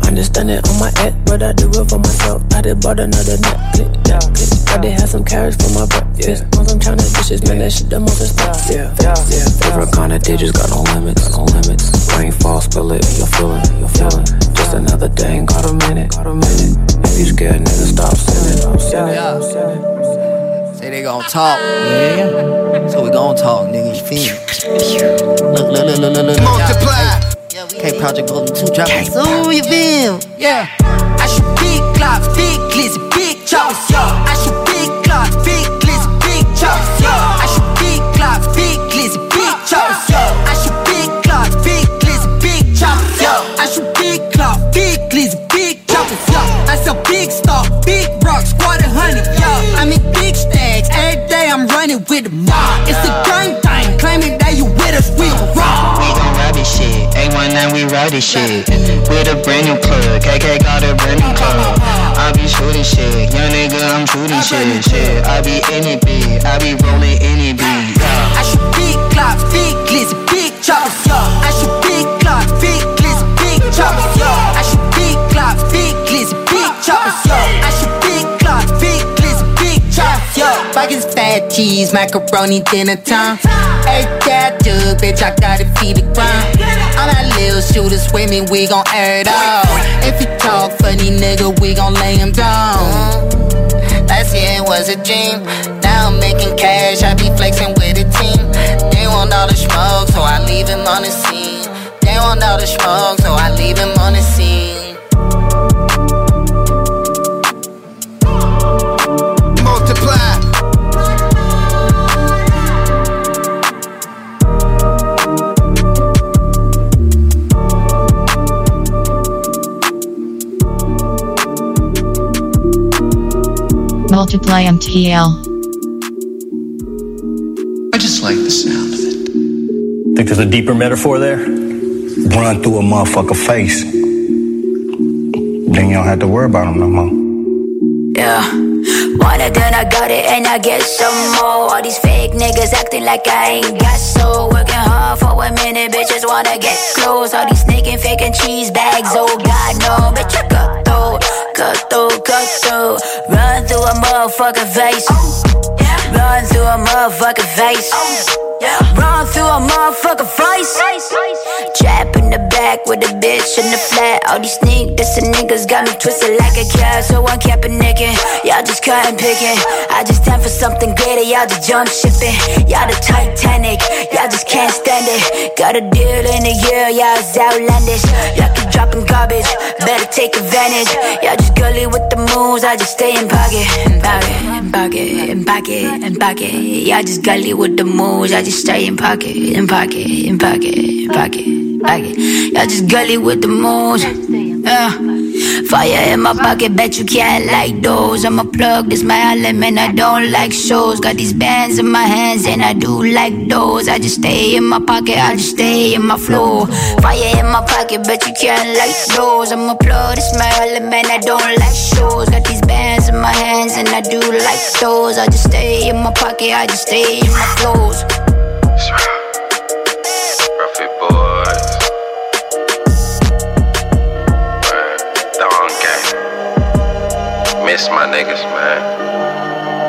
Understand it on my head, but I do it for myself. I did bought another Netflix. Netflix. I did have some carrots for my breakfast. On some China dishes, man, that shit the most expensive. Yeah, yeah, yeah. Different kind of digits, got no limits, no limits. Rain fall, spill it, you're feeling, you're feeling. Just another day, ain't got a minute, got a minute. If you scared, nigga, stop sinning, stop sinning. Yeah. Say they gon' talk. Yeah. So we gon' talk, nigga. You feel me? Look, look, look, look, look, look. Multiply. K Project Golden 2 dropping soon, you feel? Yeah. I shoot big glocks, big glizzy, big choppers, yo. I shoot big glocks, big glizzy, big choppers, yo. I shoot big glocks, big glizzy, big choppers, yo. I shoot big glocks, big glizzy, big choppers, yo. I shoot big glocks, big glizzy, big choppers, yo. I sell big stock, big rocks, quarter hundred, yo. I'm in big stacks, every day I'm running with the mob. It's a shit, A19 we ride this shit. With a brand new plug, KK got a brand new club. I be shooting shit, young nigga I'm shooting shit, shit. I be any beat, I be rolling any beat, yeah. I shoot big glocks, big glizzy, big choppers, yo. I shoot big glocks, big glizzy, big choppers, yo. I shoot big glocks, big glizzy, big choppers, yo. Cheese, macaroni, dinner time. Day I do, bitch, I gotta feed the ground. All that little shooters with me, we gon' air it out. If you talk funny, nigga, we gon' lay him down. Last year was a dream. Now I'm making cash, I be flexing with a team. They want all the smoke, so I leave him on the scene. They want all the smoke, so I leave him on the scene. Multiply MTL. I just like the sound of it. Think there's a deeper metaphor there? Run through a motherfucker face. Then you don't have to worry about them no more. Yeah. Want it, then I got it, and I get some more. All these fake niggas acting like I ain't got so. Working hard for a minute, bitches wanna get close. All these sneaking, faking cheese bags, oh god, no. Bitch, you got through, cut through, cut through. Run through a motherfucking face. Run through a motherfucking face. Oh, Run through a motherfucking face. Trap in the back with a bitch in the flat. All these sneak dissing niggas got me twisted like a cat. So I'm capping naked. Y'all just cutting picking. I just time for something greater. Y'all just jump shipping. Y'all the Titanic. Y'all just can't stand it. Got a deal in a year. Y'all is outlandish. Y'all keep dropping garbage. Better take advantage. Y'all just gully with the moves, I just stay in pocket, in pocket, in pocket, in pocket, in pocket. Yeah, I just gully with the moves, I just stay in pocket, in pocket, in pocket, in pocket, pocket. Yeah, I just gully with the moves. Yeah. Fire in my pocket, bet you can't like those. I'm a plug, this my element, I don't like shows. Got these bands in my hands and I do like those. I just stay in my pocket, I just stay in my flow. Fire in my pocket, bet you can't like those. I'm a plug, this my element, I don't like shows. Got these bands in my hands and I do like those. I just stay in my pocket, I just stay in my flows. Miss my niggas, man.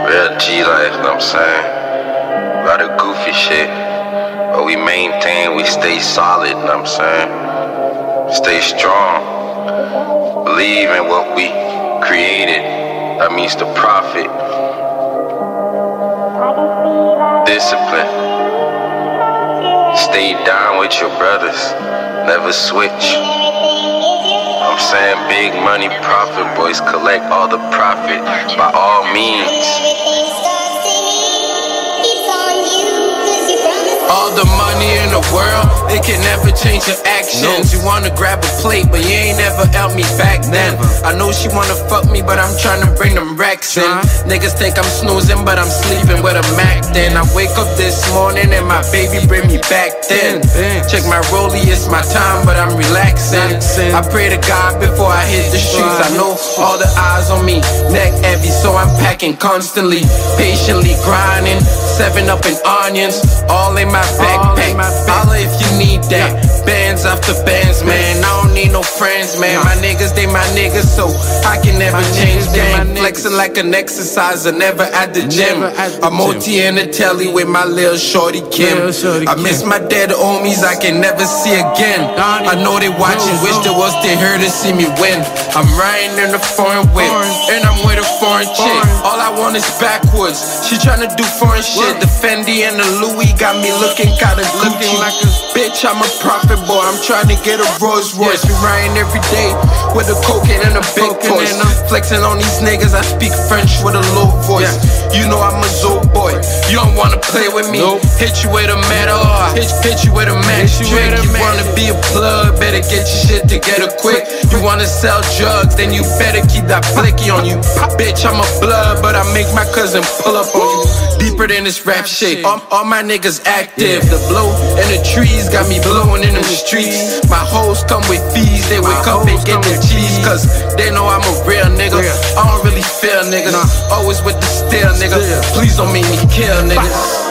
Real G life, know what I'm saying? A lot of goofy shit. But we maintain, we stay solid, know what I'm saying? Stay strong. Believe in what we created. That means the profit. Discipline. Stay down with your brothers. Never switch. I'm saying big money profit boys collect all the profit by all means. All the money in the world, it can never change your actions. You wanna grab a plate, but you ain't never helped me back then. I know she wanna fuck me, but I'm trying to bring them racks in. Niggas think I'm snoozing, but I'm sleeping with a Mac then. I wake up this morning and my baby bring me back then. Check my rollie, it's my time, but I'm relaxing. I pray to God before I hit the streets. I know all the eyes on me, neck heavy, so I'm packing constantly, patiently grinding. Seven up and onions, all in my backpack. Holla if you need that. Bands after bands, man. I don't need no friends, man. My niggas, they my niggas, so I can never change them. Flexing like an exerciser, never at the gym. I'm OT in the telly with my little shorty Kim. I miss my dead homies, I can never see again. I know they watching, wish there was they here to see me win. I'm riding in a foreign whip, and I'm with a foreign chick. All I want is backwards. She tryna do foreign shit. The Fendi and the Louis got me looking kinda looking like a bitch. I'm a profit boy. I'm trying to get a Rolls Royce. We riding every day with a cocaine and a big toys. Flexing on these niggas. I speak French with a low voice. You know I'm a Zoe boy. You don't wanna play with me. Hit you with a metal. Hit, hit you with a match trick. You wanna be a plug? Better get your shit together quick. You wanna sell drugs? Then you better keep that blicky on you. Bitch, I'm a blood, but I make my cousin pull up on you. Deeper than this rap shit. All, all my niggas active. The blow and the trees got me blowing in the streets. My hoes come with fees. They wake up and get the cheese. Cause they know I'm a real nigga. I don't really feel niggas. Always with the steel nigga. Please don't make me kill niggas.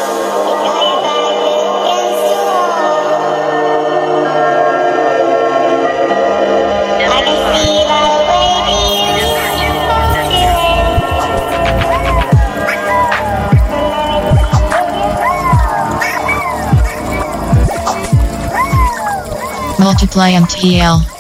Multiply MTL.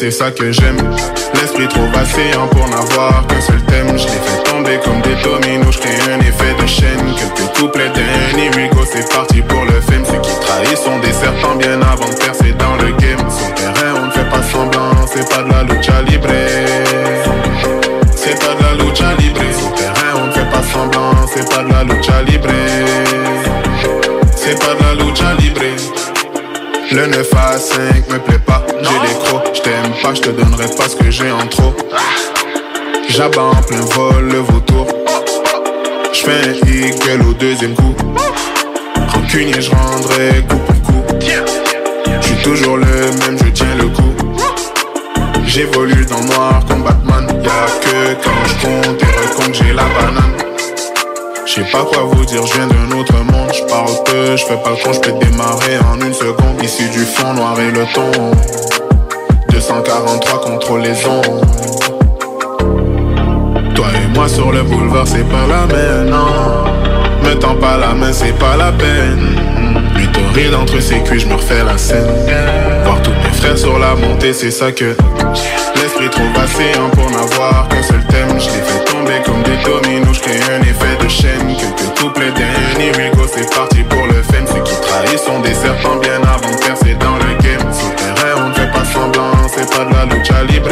C'est ça que j'aime. Je te donnerai pas ce que j'ai en trop. J'abats en plein vol le vautour. Je fais un eagle au deuxième coup. Rancunier, je rendrai coup pour coup. Je suis toujours le même, je tiens le coup. J'évolue dans le noir comme Batman. Y'a que quand je compte et recompte, j'ai la banane. Je sais pas quoi vous dire, je viens d'un autre monde. Je parle peu, je fais pas le con, je peux démarrer en une seconde. Issu du fond noir et le ton. 243 contrôle les ondes. Toi et moi sur le boulevard, c'est pas la même, non. Me pas la main, c'est pas la peine. Plutôt rire d'entre ses cuits, je me refais la scène. Voir tous mes frères sur la montée, c'est ça que. L'esprit trop vacillant pour n'avoir qu'un seul thème. Je les fais tomber comme des dominos, je un effet de chaîne. Quelques couplets d'un Rico, c'est parti pour le fame. Ceux qui trahissent sont des serpents bien lucha libre.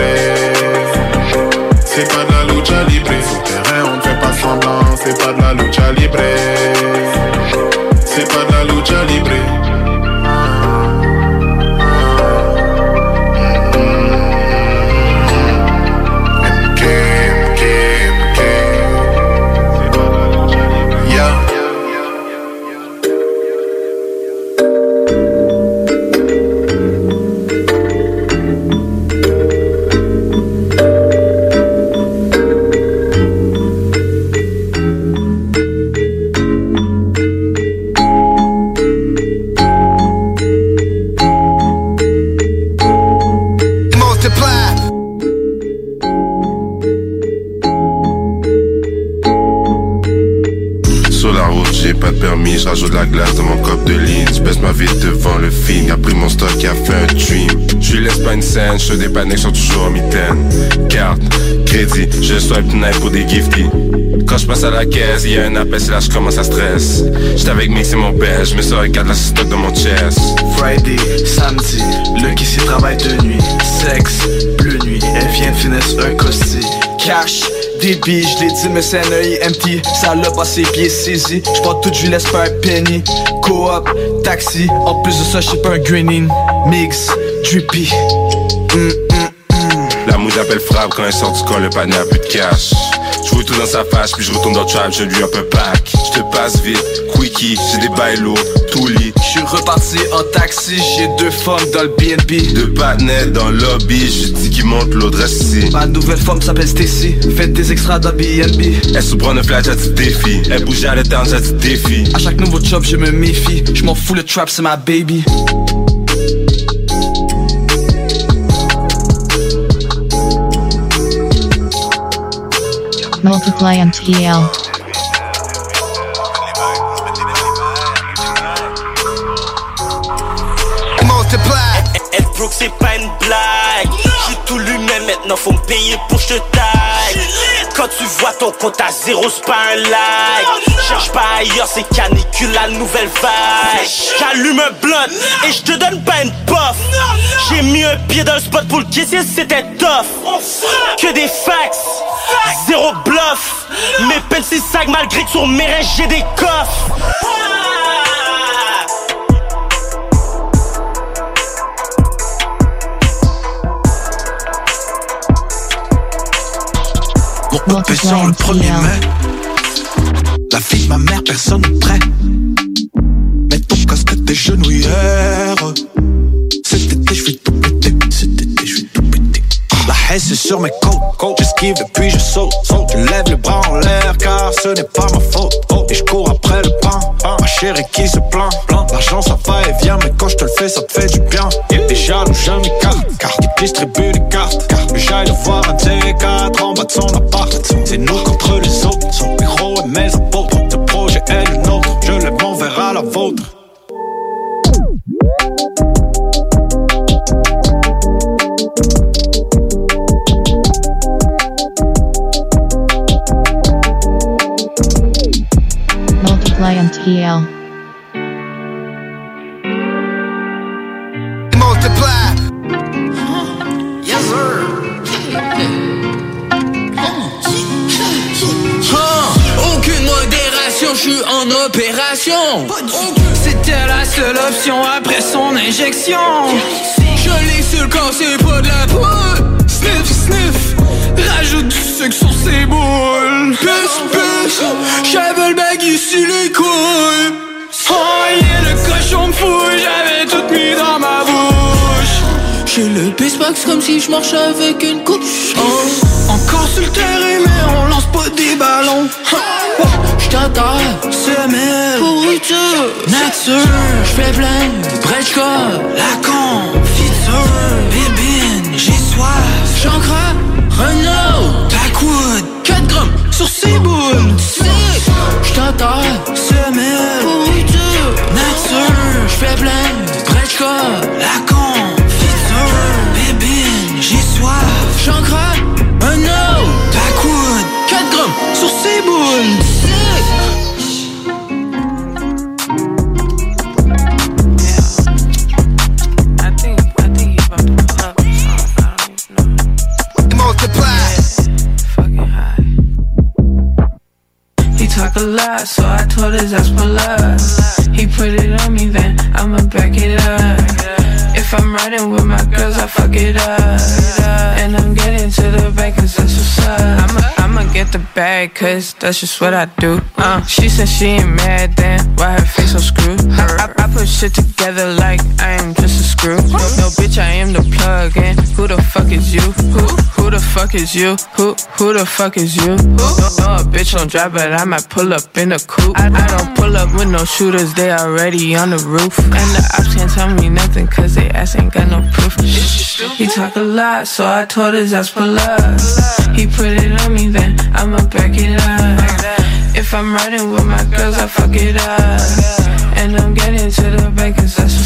C'est pas de la lucha libre. Sur le terrain, on ne fait pas semblant, c'est pas de la lucha libre. C'est pas de la lucha libre. Je pour des gifties. Quand je passe à la caisse, y a un appel, c'est là je commence à stress. J'étais avec Mix et mon père, je me sors un la stock dans mon chest. Friday, samedi, le qui s'y travaille de nuit. Sexe, bleu nuit, elle vient de un costi. Cash, débit, je l'ai dit, mais c'est un œil empty. L'a pas ses pieds saisis. J'prends tout, je laisse pas un penny. Co-op, taxi, en plus de ça, j'sais pas un greening. Mix, drippy. Mm, La mood appelle frappe quand elle sort du corps, le panier a plus de cash. Je tout dans sa face, puis je retourne dans le trap, je lui un pack. Je te passe vite, quickie, j'ai des bails lourds, tout lit. J'suis reparti en taxi, j'ai deux femmes dans le BNB. Deux partenaires dans le lobby, je dis qu'ils montent l'autre ici. Ma nouvelle femme s'appelle Stacy, faites des extras dans BNB. Elle se prend un flash, j'ai dit défi. Elle bouge à l'éterne, j'ai dit défi. À chaque nouveau job, je me méfie. Je m'en fous, le trap, c'est ma baby. Multiply MTL. Multiply. Être broke c'est pas une blague. J'suis tout lui-même maintenant faut me payer pour je te taille. Quand tu vois ton compte à zéro c'est pas un like. Cherche pas ailleurs c'est canicule la nouvelle vague. J'allume un blunt et je te donne pas une puff. J'ai mis un pied dans le spot pour le kisser c'était tough. Que des facts Zéro bluff Mes peines c'est sac malgré que sur mes reins j'ai des coffres Mon sur le 1er mai? La fille de ma mère, personne n'est prêt. Mais tes genouillères. Cet été, je vais tout péter. Cet été, je vais tout péter. La haine, c'est sur mes côtes. J'esquive et puis je saute. Je lève les bras en l'air car ce n'est pas ma faute. Et je cours après le pain. Ma chérie qui se plaint. L'argent, ça va et vient, mais quand je te le fais, ça te fait du bien. T'es jaloux, je m'écarte. Car il distribue des cartes. Car j'aille le voir un T4 en bas de son appart. C'est nous contre les autres. Son héros et mes apôtres. Ce projet est le nôtre. Je lève mon verre à la vôtre. Multiply. Yes, sir. Aucune modération, je suis en opération. C'était la seule option après son injection. Je l'ai sur le corps, c'est pas de la poudre. Sniff, sniff. Rajoute du sucre sur ses boules. Puce, puce. J'avais le baggy sur les couilles. Oh yeah, le cochon me fouille. J'avais tout mis dans ma bouche. J'ai le pissebox comme si je marchais avec une couche. Oh. Encore sur le terrain, mais on lance pas des ballons. J't'attends, semelle, pourriture, nature. J'fais plein de bretchka, la confiture. Bébine, j'ai soif. J'en Renault, Backwood, 4 grammes sur ses boules. Semelle, pourriture, nature. J'fais plein de bretchka, la confiture. Bébine, j'ai soif. J'en crois, Renault, Backwood, 4 grammes sur ses. Lot, so I told his ass up. He put it on me, then I'ma back it up. If I'm riding with my girls, I fuck it up. And I'm getting to the bank, cause that's what's up. I'ma, I'ma get the bag, cause that's just what I do. Uh, she said she ain't mad, then why her face so screwed? I, I, I put shit together like I am just a screw. No, bitch, I am the plug, and who the fuck is you? Who, who the fuck is you? Who, who the fuck is you? No, no, a bitch don't drive, but I might pull up in a coupe. I, I don't pull up with no shooters, they already on the roof. And the ops can't tell me nothing, cause they ass ain't got no proof. He talk a lot, so I told his ass for love. He put it on me, then I'ma back it up. If I'm riding with my girls, I fuck it up. And I'm getting to the bank, cause that's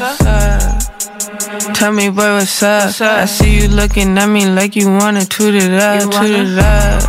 what's up. Tell me, boy, what's up? I see you looking at me like you wanna toot it up, toot it up.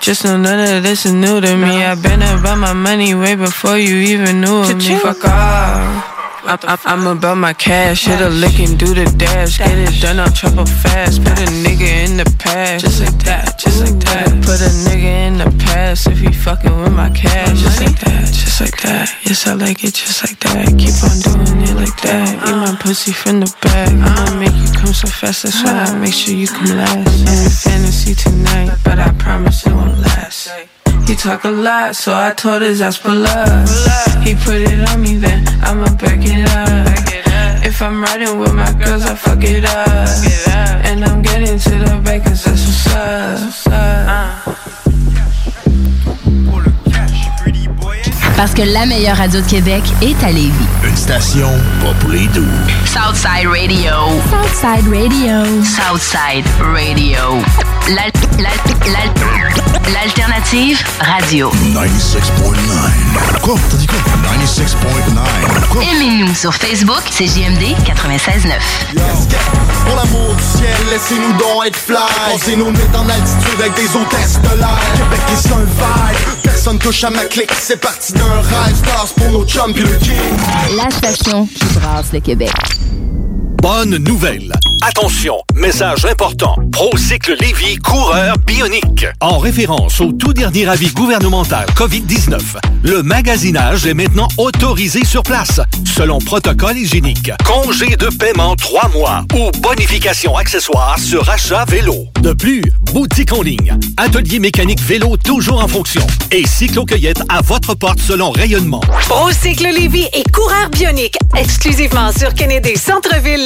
Just know none of this is new to me. I've been about my money way before you even knew of me. Fuck off. I'm, I'm, I'm about my cash, hit a lick and do the dash. Get it done, I'll trouble fast. Put a nigga in the past, just like that, just like that. Put a nigga in the past if he fucking with my cash, just like that, just like that. Yes, I like it just like that. Keep on doing it like that. Eat my pussy from the back. I'ma make you come so fast, that's why I make sure you come last. In fantasy tonight, but I promise it won't last. He talk a lot, so I told his ass pull up. He put it on me, then I'ma back it up. If I'm riding with my girls, I fuck it up. And I'm getting to the bank, cause that's what's up. Uh. Parce que la meilleure radio de Québec est à Lévis. Une station pas pour les doux. Southside Radio. Southside Radio. Southside Radio. L'al- l'al- l'al- L'alternative radio. 96.9. Quoi? T'as dit quoi? 96.9. Quoi? Aimez-nous sur Facebook, c'est JMD 96.9. Pour l'amour du ciel, laissez-nous donc être fly. Passez nos nuits en altitude avec des hôtesses de l'air. Québec est un vibe. Personne touche à ma clique. C'est parti La station qui brasse le Québec. Bonne nouvelle! Attention, message important. Procycle Lévy, coureur bionique. En référence au tout dernier avis gouvernemental COVID-19, le magasinage est maintenant autorisé sur place, selon protocole hygiénique. Congé de paiement 3 mois ou bonification accessoire sur achat vélo. De plus, boutique en ligne, atelier mécanique vélo toujours en fonction et cyclo-cueillette à votre porte selon rayonnement. Procycle Lévy et coureur bionique, exclusivement sur Kennedy Centre-ville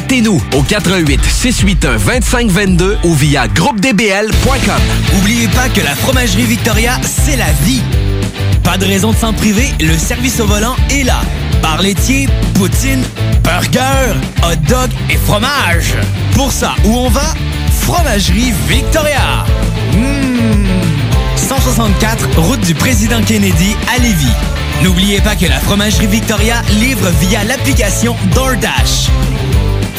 Contactez-nous au 88 681 2522 ou via groupedbl.com. N'oubliez pas que la fromagerie Victoria, c'est la vie. Pas de raison de s'en priver, le service au volant est là. Bar laitier, poutine, burger, hot dog et fromage. Pour ça, où on va? Fromagerie Victoria. Mmh. 164, route du président Kennedy à Lévis. N'oubliez pas que la Fromagerie Victoria livre via l'application DoorDash.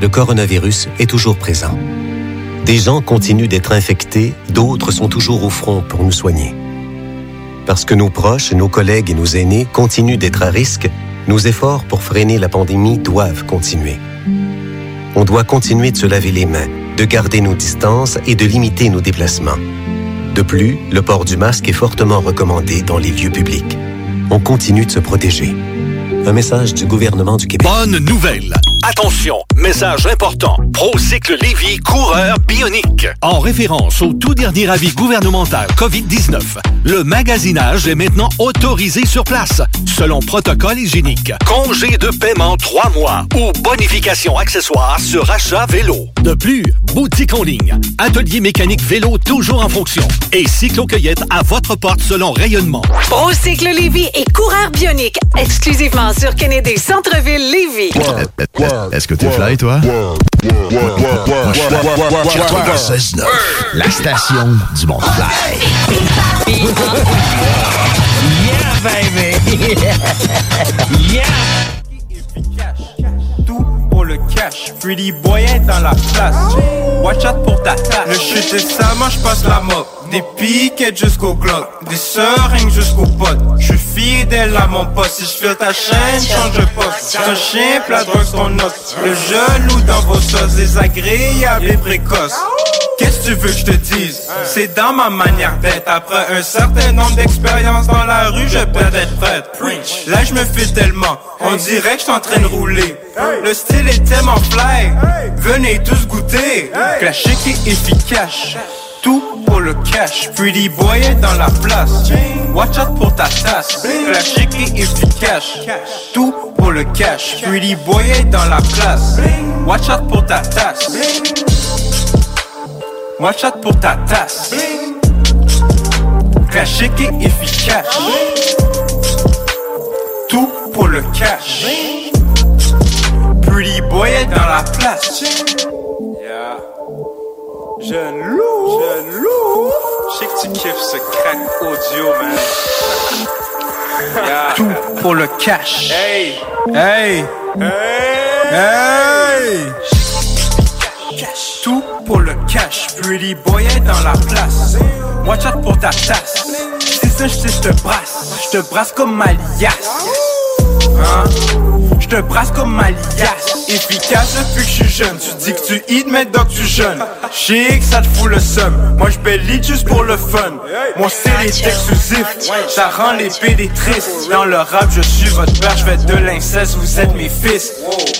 Le coronavirus est toujours présent. Des gens continuent d'être infectés, d'autres sont toujours au front pour nous soigner. Parce que nos proches, nos collègues et nos aînés continuent d'être à risque, nos efforts pour freiner la pandémie doivent continuer. On doit continuer de se laver les mains, de garder nos distances et de limiter nos déplacements. De plus, le port du masque est fortement recommandé dans les lieux publics. On continue de se protéger. Un message du gouvernement du Québec. Bonne nouvelle! Attention, message important. Procycle Lévy, coureur bionique. En référence au tout dernier avis gouvernemental COVID-19, le magasinage est maintenant autorisé sur place, selon protocole hygiénique. Congé de paiement 3 mois ou bonification accessoire sur achat vélo. De plus, boutique en ligne, atelier mécanique vélo toujours en fonction et cyclo-cueillette à votre porte selon rayonnement. Procycle Lévy et coureur bionique, exclusivement sur Kennedy Centre-ville Lévy. Est-ce que t'es fly, toi? 96.9, la station du monde fly. Yeah, baby! yeah! Le cash. Pretty boy est dans la place. Watch out pour ta tâche. Le shit est ça, moi j'passe la mop. Des piquettes jusqu'au glock. Des seringues jusqu'au pot. J'suis fidèle à mon poste. Si j'file ta chaîne, change de poste. Un chien plat drogue son os. Le jaloux dans vos sauces. Désagréable et précoce. Qu'est-ce que tu veux que je te dise? C'est dans ma manière d'être. Après un certain nombre d'expériences dans la rue, je peux être prête. Là, je me fais tellement. On dirait que je suis en train de rouler. Le style est tellement fly. Venez tous goûter. Caché qui est efficace. Tout pour le cash. Pretty boy est dans la place. Watch out pour ta tasse. Caché qui est efficace. Tout pour le cash. Pretty boy est dans la place. Watch out pour ta tasse. Watch out pour ta tasse. Caché qui est efficace. Tout pour le cash. Pretty boy est dans la place. Yeah. Jeune loup. Jeune loup. Je sais que tu kiffes ce crack audio, man. Yeah. Tout pour le cash. Hey. Hey. Hey. Hey. Pour le cash. Pretty boy est dans la place. Watch out pour ta tasse. C'est ça, je te brasse. Je te brasse comme ma liasse. Hein? Je te brasse comme ma liasse. Efficace depuis que je suis jeune. Tu dis que tu hit, mais donc tu jeune. Chic, que ça te fout le seum. Moi, je belly juste pour le fun. Mon style est exclusif. Ça rend les PD tristes. Dans le rap, je suis votre père. Je fais de l'inceste, vous êtes mes fils.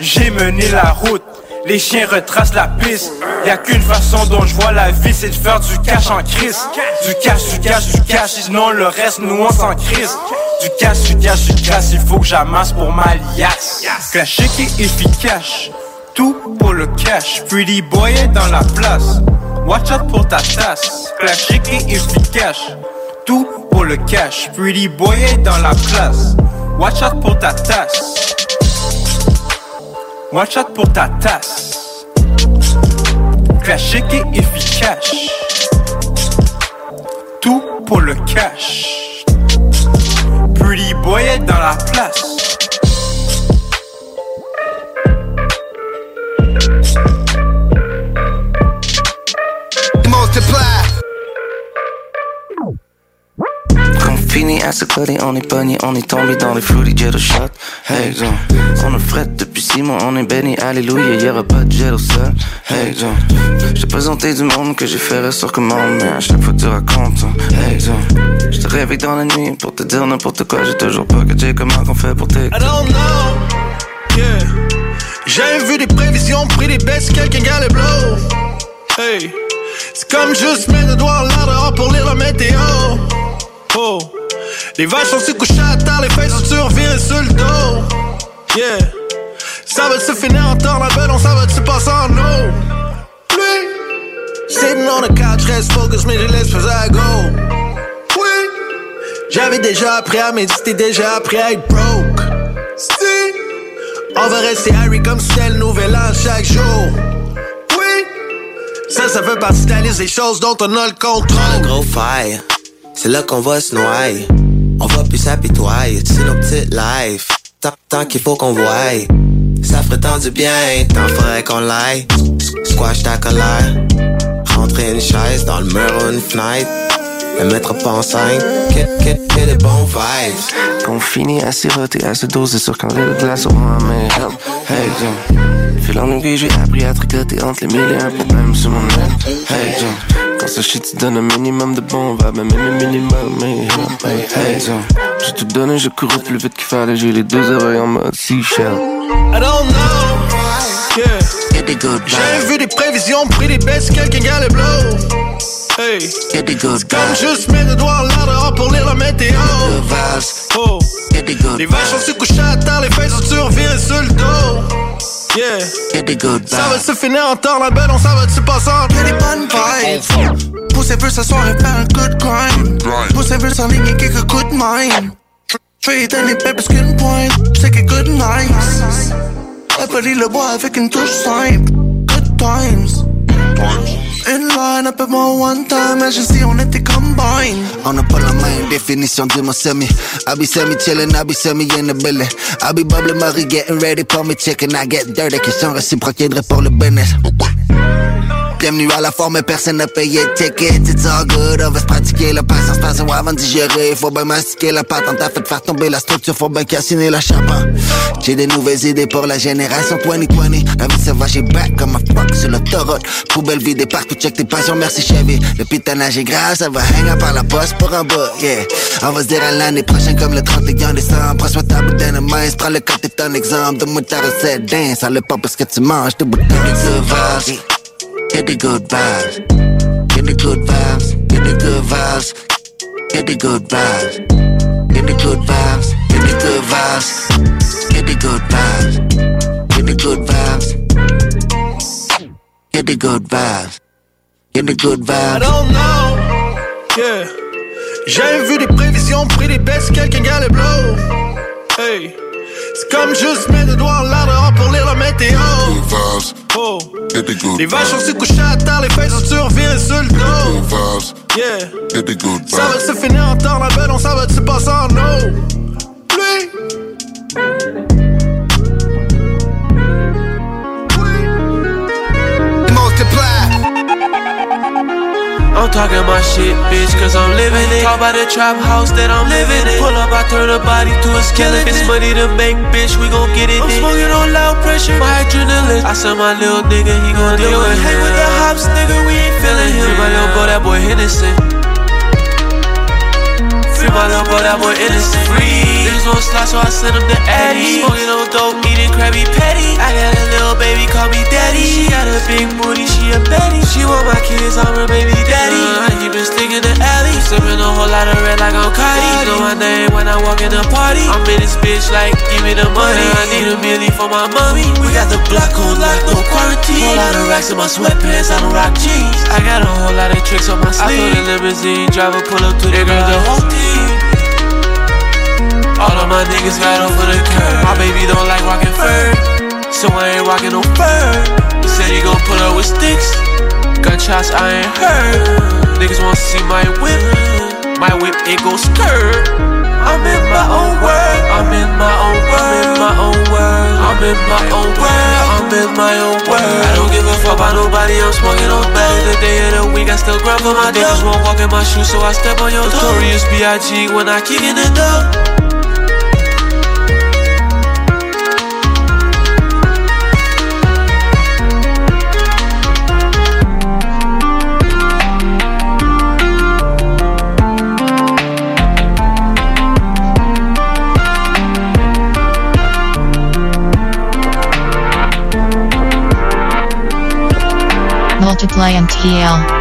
J'ai mené la route. Les chiens retracent la piste. Y a qu'une façon dont je vois la vie, c'est de faire du cash en crise. Du cash, du cash, du cash, sinon le reste nous on s'en crise. Du cash, du cash, du cash, il faut que j'amasse pour ma liasse. Classique et efficace, tout pour le cash. Pretty boy est dans la place. Watch out pour ta tasse. Classique et efficace, tout pour le cash. Pretty boy est dans la place. Watch out pour ta tasse. Watch out pour ta tasse. Classique et efficace. Tout pour le cash. Pretty boy est dans la place. Fini à ce côté, on est pogné, on est tombé dans les fruity jello shot. Hey John, on est fret depuis six mois, on est béni, alléluia, y'aura pas de au sol. Hey John, j'ai présenté du monde que j'ai fait sur commande, mais à chaque fois tu racontes. hein. Hey John, je te réveille dans la nuit pour te dire n'importe quoi, j'ai toujours pas catché comment qu'on fait pour t'écouter. I don't know. Yeah. J'ai vu des prévisions, pris des baisses, quelqu'un gagne les blows. Hey. C'est comme juste mettre le doigt l'air dehors pour lire la météo. Oh. Les vaches sont si couchées à terre, les fesses sont survirées sur le dos. Yeah. Ça va-tu finir en temps, la belle, on s'en va-tu passer en eau? Pluie. Sitting on the couch, reste focus, mais je laisse faire à go. Oui. J'avais déjà appris à méditer, déjà appris à être broke. Si. On va rester Harry comme si c'était le nouvel an chaque jour. Oui. Ça, ça fait partie de choses dont on a le contrôle. Gros fire, c'est là qu'on va se noyer. On va plus s'apitoyer, c'est nos petites lives. Tant, tant qu'il faut qu'on voie. Ça ferait tant du bien, tant faudrait qu'on l'aille. Squash ta colère. Rentrer une chaise dans le mur ou une. Le mettre pas enceinte, que, que, que des bons vibes. Qu'on finit à siroter, à se doser sur quand de glace au moins, mais help, hey John. Fil en aiguille, j'ai appris à tricoter entre les mille et un problèmes sur mon net. Hey John. Quand ça shit, tu donnes un minimum de bons vibes, même un minimum, mais help, hey, hey John. J'ai tout donné, j'ai couru plus vite qu'il fallait, j'ai les deux oreilles en mode seashell. I don't know. Yeah. J'ai vu des prévisions, pris des baisses, quelqu'un gagne les blows. Hey. C'est comme juste mettre le doigt en l'air dehors pour lire la météo. Oh. Les vaches sont si couchées à terre, les fesses sont survirées sur le dos. Yeah. Ça va se finir en temps, la belle, on s'en va-tu passer en Y'a des bonnes vibes. Poussez veut s'asseoir et faire un good grind. Poussez veut s'enligner quelques coups de main. Trade les belles parce qu'une pointe. J'sais que good nice. Appelez le bois avec une touche simple. Good times. Une line up moi one time, agency on était combine. On n'a pas la même définition du mot semi. I be semi chillin', I be semi in the building. I be bubbling Marie getting ready for me chicken. I get dirty, question réciproque pour le business. Bienvenue à la forme, personne n'a payé ticket. It's all good, on va se pratiquer la patience, passer avant de digérer. Faut bien mastiquer la patente, t'as fait faire tomber la structure, faut bien cassiner la chape. J'ai des nouvelles idées pour la génération 2020. La vie sauvage est back comme un fuck sur l'autoroute. Poubelle vidée partout, check tes passions, merci Chevy. Le pitanage est grave, ça va hang par la poste pour un bout, yeah. On va se dire à l'année prochaine comme le 31 décembre. Prends-moi ta bouteille de main, prends le t'es un exemple. Donne-moi ta recette, dance, ça le pas parce que tu manges des bouteilles de sauvage get the good vibes. Get the good vibes, get the good vibes, get the good vibes. Get the good vibes, get the good vibes, get the good vibes, get the good vibes, get the good vibes, get the good vibes. I don't know, yeah. J'ai vu des prévisions, pris des baisses, quelqu'un gars le blow. Hey. C'est comme juste mettre le doigt en l'air dehors pour lire la météo. Oh. Les vaches sont si couchées à terre, les fesses sont survirées sur le dos. Yeah. Ça va se finir en temps, la belle, on s'en va-tu passer en eau? Pluie. I'm talking my shit, bitch, cause I'm living it. Talk about the trap house that I'm living in. Pull up, I turn a body to a skeleton. It's money to make, bitch, we gon' get it. I'm smoking on loud pressure, my adrenaline. I said my little nigga, he gon' deal with it. Hang with the hops, nigga, we ain't feeling him. Free my little boy, that boy innocent. Free my little boy, that boy innocent. Free. Niggas won't slide, so I send them to Eddie. Smoking on dope, eating Krabby Patty. I got a little baby, call me daddy. She got a big booty, she a Betty. She want my kids, I'm her baby daddy. Uh, I keep it sticking to alley. Sipping a whole lot of red like I'm Cardi. Know my name when I walk in the party. I'm in this bitch like, give me the money. I need a million for my mommy. We got the block on lock, no quarantine. Whole lot of racks in my sweatpants, I don't rock jeans. I got a whole lot of tricks on my sleeve. I told the limousine driver pull up to the girl, the whole team. All of my niggas got over the curb. My baby don't like rockin' fur, so I ain't rockin' no fur. He said he gon' pull up with sticks. Gunshots I ain't heard. Niggas wanna see my whip. My whip it go skirt. I'm in my own world. I'm in my own world. I'm in my own world. I'm in my own world. I'm in my own world. I don't give a fuck about nobody. I'm smoking on belly. The day of the week, I still grind for my dough. Niggas won't walk in my shoes, so I step on your toe. Notorious B.I.G. when I kick in the door. Multiply and TL.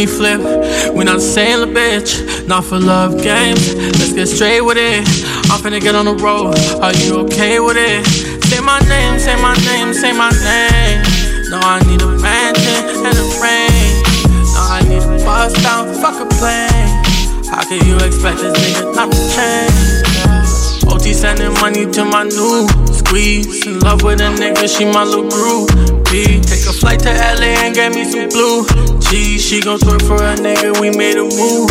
Money flip. We not saying the bitch, not for love games. Let's get straight with it. I'm finna get on the road. Are you okay with it? Say my name, say my name, say my name. No, I need a mansion and a rain. No, I need a bus down, fuck a plane. How can you expect this nigga not to change? OT sending money to my new squeeze. In love with a nigga, she my little Take a flight to LA and get me some blue cheese. She gon' twerk for a nigga, we made a move.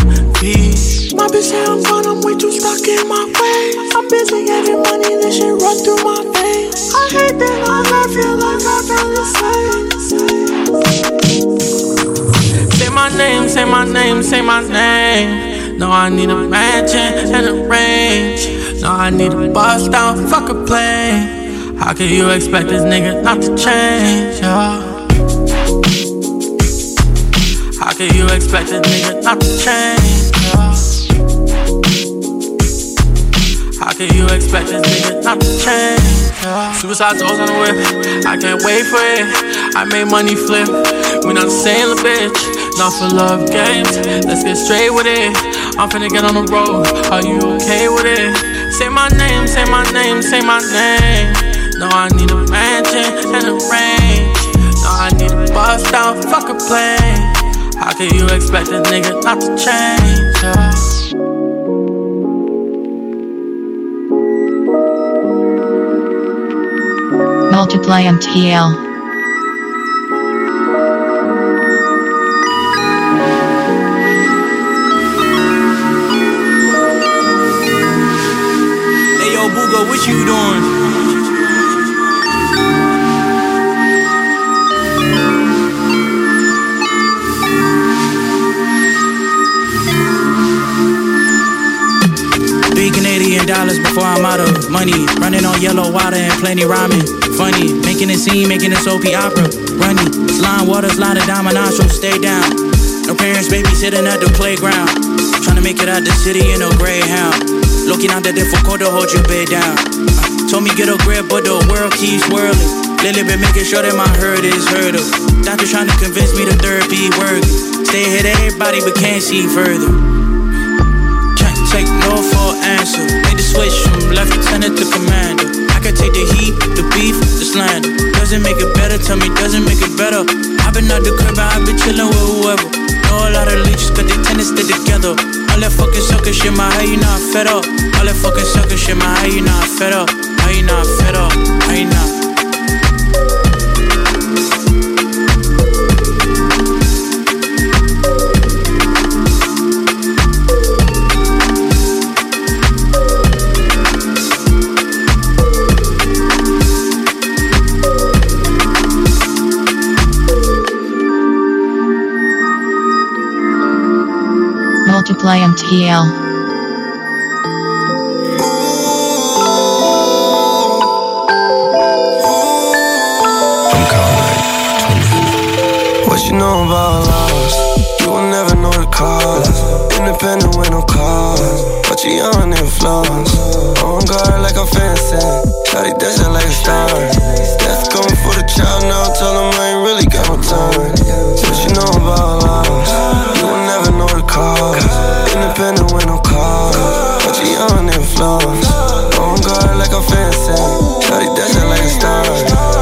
My bitch say I'm gone, I'm way too stuck in my ways. I'm busy getting money, this shit run through my veins. I hate that I love you like I feel the same. Say my name, say my name, say my name. No, I need a mansion and a range. No, I need a bus down, fuck a plane. How can you expect this nigga not to change? Yeah. How can you expect this nigga not to change? Yeah. How can you expect this nigga not to change? Yeah. Suicide doors on the whip, I can't wait for it. I made money flip. We not the bitch, not for love games. Let's get straight with it. I'm finna get on the road. Are you okay with it? Say my name, say my name, say my name. No, I need a mansion and a range. No, I need a bus down, fuck a plane. How can you expect a nigga not to change? Yeah. Multiply MTL. Hey, yo, Boogo, what you doing? Dollars before I'm out of money. Running on yellow water and plenty rhyming. Funny, making a scene, making a soapy opera. Runny, slime water, slide a diamond nostrils, stay down. No parents babysitting at the playground. Trying to make it out the city in a greyhound. Looking out the difficult to hold your bed down. Told me get a grip, but the world keeps whirling. Lately been making sure that my hurt is heard of. Doctor trying to convince me the therapy working. Stay ahead of everybody, but can't see further. Take no for answer. Made the switch from lieutenant to commander. I can take the heat, the beef, the slander. Doesn't make it better, tell me doesn't make it better. I've been out the crib, I've been chillin' with whoever. Know a lot of leeches, cause they tend to stay together. All that fucking sucker shit, my how you not fed up? All that fucking sucker shit, my how you not fed up? How you not fed up? How you not? Multiply MTL. What you know about loss? You will never know the cause. Independent with no cause. But you young and flaws. On guard like I'm fancy. Shotty dancing like a star. Death coming for the child now. Tell him I ain't really got no time. What you know about loss? You will never know the cause. Independent with no cause. But you young and flaws. On guard like I'm fancy. Shotty dancing like a star.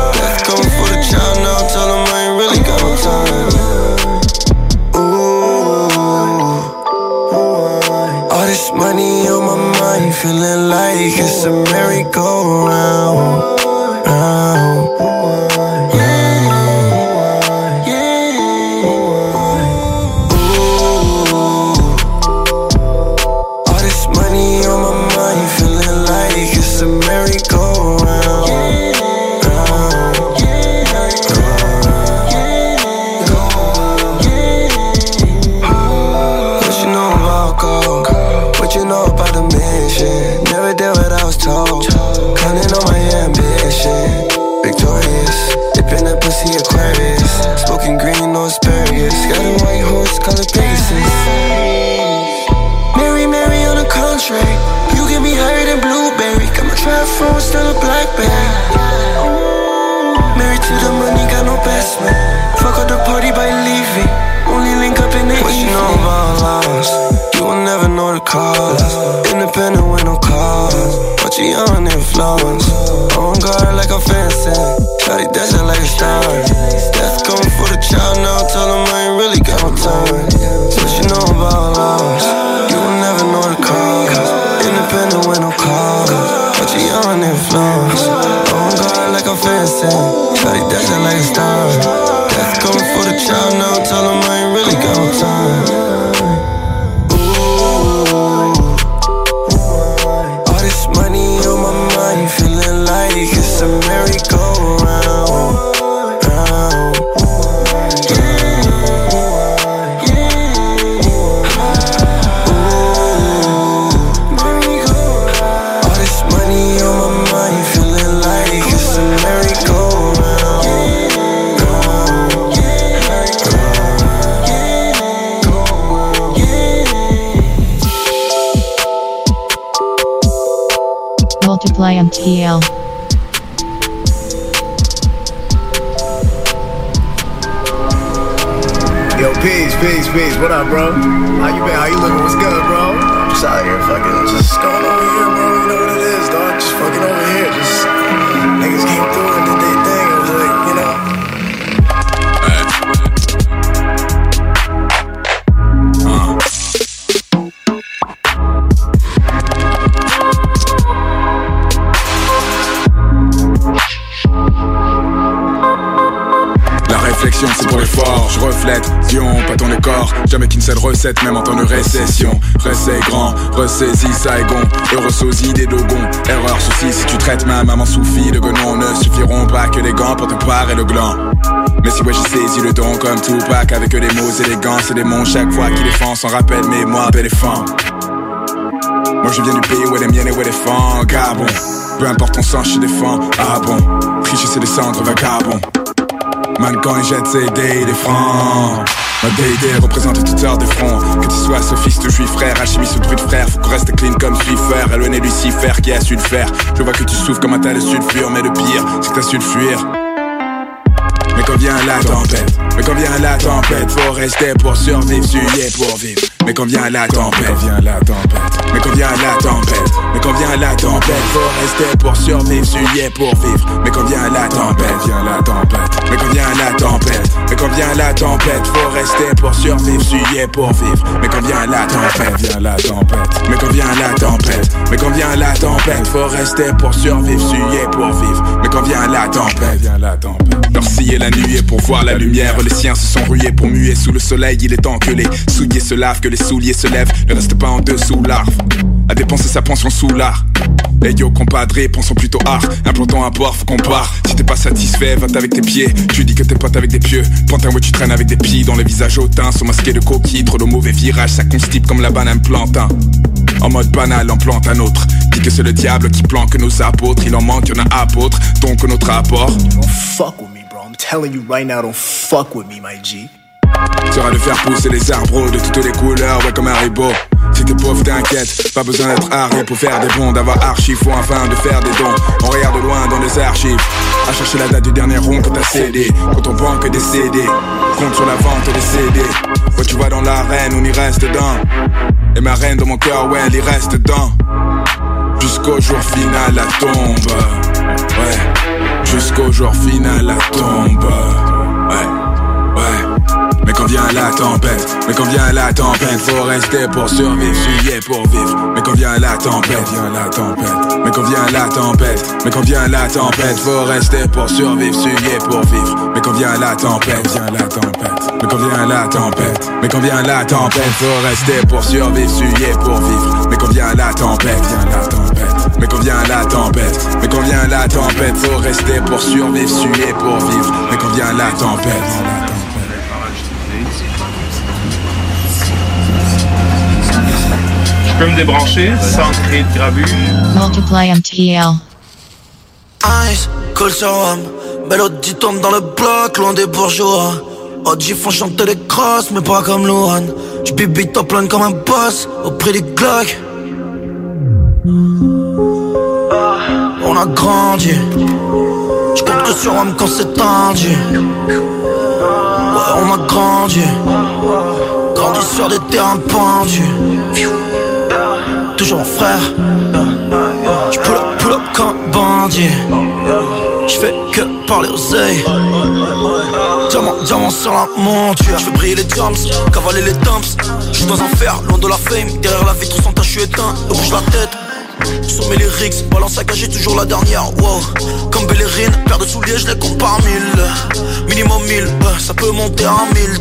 Cause. But you young and flaws. On guard like I'm fancy. Shotty dancing like a star. Death coming for the child même en temps de récession. Recet grand, ressaisis Saigon, heureux sosie des dogons, erreur souci si tu traites ma maman sous fille de guenon, ne suffiront pas que les gants pour te parer le gland. Mais si ouais j'ai saisi le don comme Tupac avec des mots élégants, c'est des mots chaque fois qu'il défend sans rappel mémoire éléphant. Moi je viens du pays où les miennes et où les fangs, Gabon. Peu importe ton sang, je défends, ah bon. Riche c'est des cendres vagabonds. Man quand il jette ses dés des francs Ma déidé représente toutes sortes de fronts. Que tu sois sophiste, juif, frère, alchimiste ou druide frère Faut qu'on reste clean comme Swiffer Éloigné Lucifer qui a su le faire. Je vois que tu souffres comme un tas de sulfure Mais le pire, c'est que t'as su le fuir. Mais quand vient la tempête, mais quand vient la tempête, faut rester pour survivre, suyer pour vivre. Mais quand vient la tempête, vient la tempête, mais quand vient la tempête, mais quand vient la tempête, faut rester pour survivre, suyer pour vivre. Mais quand vient la tempête, vient la tempête, mais quand vient la tempête, mais quand vient la tempête, faut rester pour survivre, suyer pour vivre. Mais quand vient la tempête, vient la tempête, mais quand vient la tempête, mais quand vient la tempête, faut rester pour survivre, suyer pour vivre. Mais quand vient la tempête, vient la tempête. Scier la nuit est pour voir la lumière. Les siens se sont rués pour muer sous le soleil. Il est temps que les souliers se lavent, que les souliers se lèvent. Ne reste pas en dessous l'arbre. À dépenser sa pension sous l'art. Hey yo compadré, pensons plutôt art Implantons un port, faut qu'on part Si t'es pas satisfait, va avec tes pieds Tu dis que t'es pote avec des pieux Pantin ouais tu traînes avec des pieds Dans les visages hautains, sont masqués de coquilles Trop de mauvais virages, ça constipe comme la banane plantain en mode banal, on plante un autre. Dit que c'est le diable qui planque nos apôtres. Il en manque, y'en a apôtres. Donc notre apport. Fuck telling you right now, don't fuck with me, my G. Sera de faire pousser les arbres de toutes les couleurs, ouais comme un ribot. Si t'es pauvre, t'inquiète, pas besoin d'être arrêt pour faire des bons, d'avoir archives, faut enfin de faire des dons. On regarde de loin dans les archives, à chercher la date du dernier rond que t'as cédé. Quand on banque des CD, compte sur la vente des CD. Ouais, tu vois dans l'arène, on y reste dedans. Et ma reine dans mon cœur, ouais, elle y reste dedans. Jusqu'au jour final, la tombe. Ouais, jusqu'au jour final, la tombe. Ouais, ouais. Mais quand vient la tempête, mais quand vient la tempête, faut rester pour survivre, suyer pour vivre. Mais quand vient la tempête, vient la tempête. Mais quand vient la tempête, mais quand vient la tempête, faut rester pour survivre, suyer pour vivre. Mais quand vient la tempête, vient la tempête. Mais quand vient la tempête, mais quand vient la tempête, faut rester pour survivre, suyer pour vivre. Mais quand la tempête, vient la tempête. Mais quand vient la tempête, mais quand vient la tempête, faut rester pour survivre, suyer pour vivre. Mais quand vient la tempête, Je peux me débrancher sans créer de gravure. Multiply MTL. Ice, cool Rome. Belle tombe dans le bloc, loin des bourgeois. OG font chanter les crosses, mais pas comme Luan. J'bibi top plein comme un boss, au prix du Glock. On a grandi. J'compte que sur Rome quand c'est tendu. Ouais, on a grandi. Grandi sur des terrains pendus. Toujours mon frère. Up, pull up comme un bandit. J'fais que parler aux oeils. Diamant, diamant sur la monture. J'fais briller les jumps, cavaler les dumps. J'suis dans un fer, loin de la fame. Derrière la vitre sans tâche, j'suis éteint. Et bouge la tête. Sur mes lyrics, balance à toujours la dernière. Wow, comme Bellerine, paire de souliers, je les compte par mille. Minimum mille, euh, ça peut monter à mille.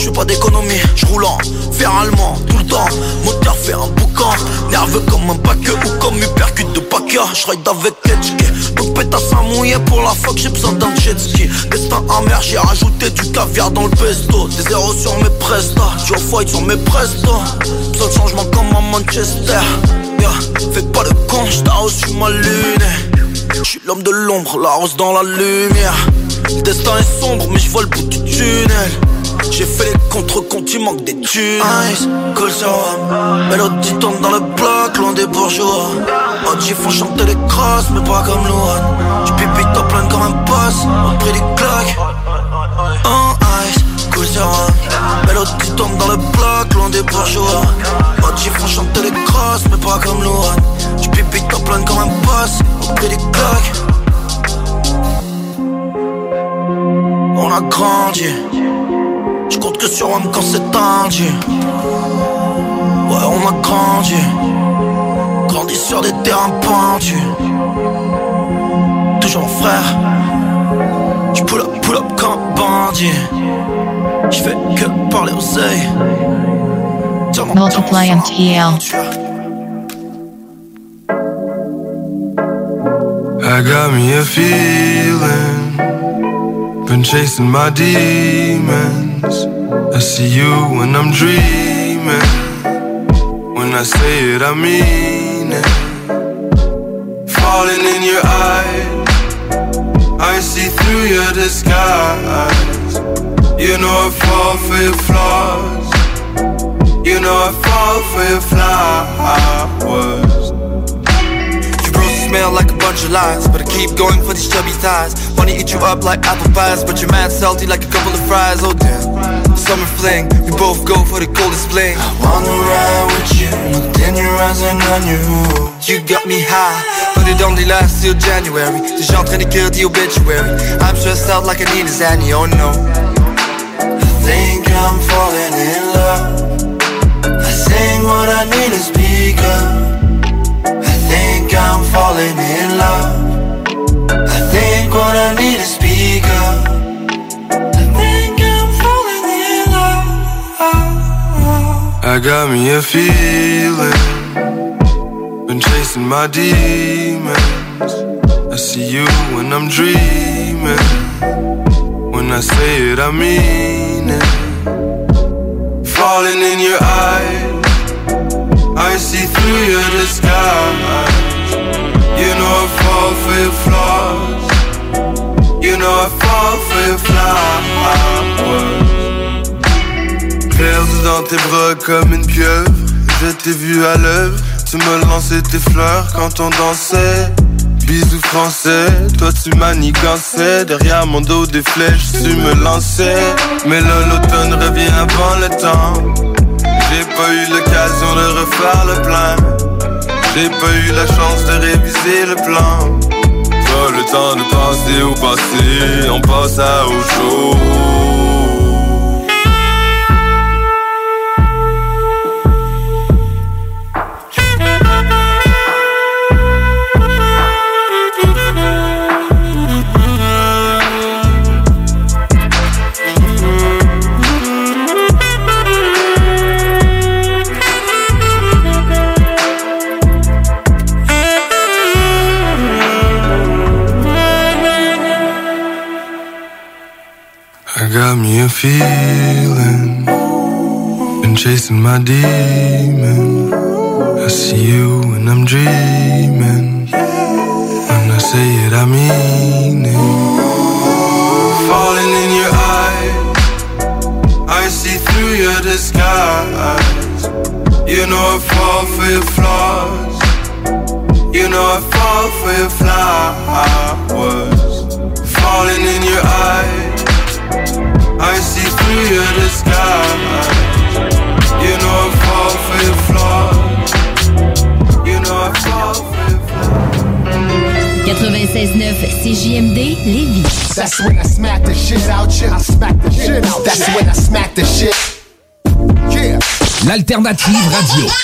Je pas d'économie, je roule en fer allemand tout le temps. Moteur fait un boucan, nerveux comme un bac ou comme hypercute de Paca. Je ride avec Edge, donc pétasse à mouiller pour la fuck, j'ai besoin d'un jet ski. Destin amer, j'ai rajouté du caviar dans le pesto. Des zéros sur mes prestats, du fight sur mes. Besoin de changement comme à Manchester. Fais pas le con, j't'arrose sur ma lune. J'suis l'homme de l'ombre, la rose dans la lumière. Le destin est sombre, mais j'vois le bout du tunnel. J'ai fait les contre-comptes, il manque des thunes. Ice, cool sur. Mélodie tombe dans le bloc, loin des bourgeois. OG font chanter les crosses, mais pas comme Luan. J'pipi top plein comme un boss, au prix du clock. En ice, cool sur Rome. Mélodie tombe dans le bloc, loin des bourgeois. OG font chanter les crosses. mais pas comme. Tu pipi top plein comme un boss, au prix des cloques. On a grandi. Je compte que sur moi quand c'est tendu. Ouais, on a grandi. Grandi sur des terrains pendus. Toujours frère. Je pull up, pull up comme bandit. Je fais que parler aux oeils. Multiply MTL. I got me a feeling. Been chasing my demons. I see you when I'm dreaming. When I say it, I mean it. Falling in your eyes. I see through your disguise. You know I fall for your flaws. You know I fall for your flowers. You bros smell like a bunch of lies, but I keep going for these chubby thighs. Wanna eat you up like apple pies, but you're mad salty like a couple of fries. Oh damn. Summer fling, we both go for the coldest bling. I wanna ride with you, but then you're rising on you. You got me high, but it only lasts till January. Déjà en train d'écrire the obituary. I'm stressed out like I need a Zanny, oh no. I think I'm falling in love. I think what I need is up. I think I'm falling in love. I think what I need is up. I think I'm falling in love. I got me a feeling. Been chasing my demons. I see you when I'm dreaming. When I say it, I mean Falling in your eyes. I see through your disguise. You know I fall for your flaws. You know I fall for your flowers. Perdu dans tes bras comme une pieuvre. Je t'ai vu à l'œuvre. Tu me lançais tes fleurs quand on dansait. Bisous français, toi tu manigançais Derrière mon dos des flèches, tu me lançais. Mais l'automne revient avant le temps. J'ai pas eu l'occasion de refaire le plein. J'ai pas eu la chance de réviser le plan. Pas le temps de penser au passé On passe à autre chose got me a feeling. Been chasing my demon. I see you when I'm dreaming. When I say it, I mean it. Falling in your eyes. I see through your disguise. You know I fall for your flaws. You know I fall for your flowers. Falling in your eyes. I see through. You know I fall for your flaws. You know I fall for your 96.9 CJMD Lévis. That's when I smack the shit out you. I smack the shit out. That's when I smack the shit. Yeah. L'alternative radio.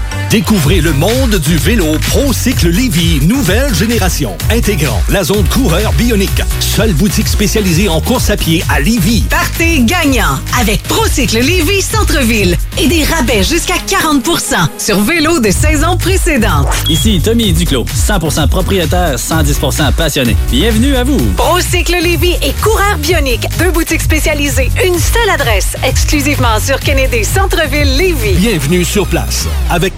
Découvrez le monde du vélo ProCycle Lévy, nouvelle génération, intégrant la zone coureur bionique. Seule boutique spécialisée en course à pied à Lévy. Partez gagnant avec Procycle Lévis Centre-Ville et des rabais jusqu'à 40% sur vélo de saison précédente. Ici Tommy Duclos, 100% propriétaire, 110% passionné. Bienvenue à vous. Procycle Lévis et Coureur Bionique, deux boutiques spécialisées, une seule adresse, exclusivement sur Kennedy Centre-Ville Lévis. Bienvenue sur place avec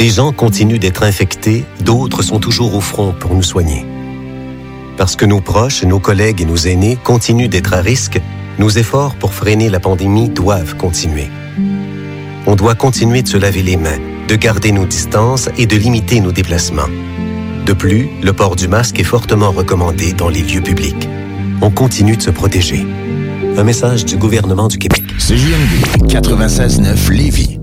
Des gens continuent d'être infectés, d'autres sont toujours au front pour nous soigner. Parce que nos proches, nos collègues et nos aînés continuent d'être à risque, nos efforts pour freiner la pandémie doivent continuer. On doit continuer de se laver les mains, de garder nos distances et de limiter nos déplacements. De plus, le port du masque est fortement recommandé dans les lieux publics. On continue de se protéger. Un message du gouvernement du Québec. CJMD 96.9 Lévis.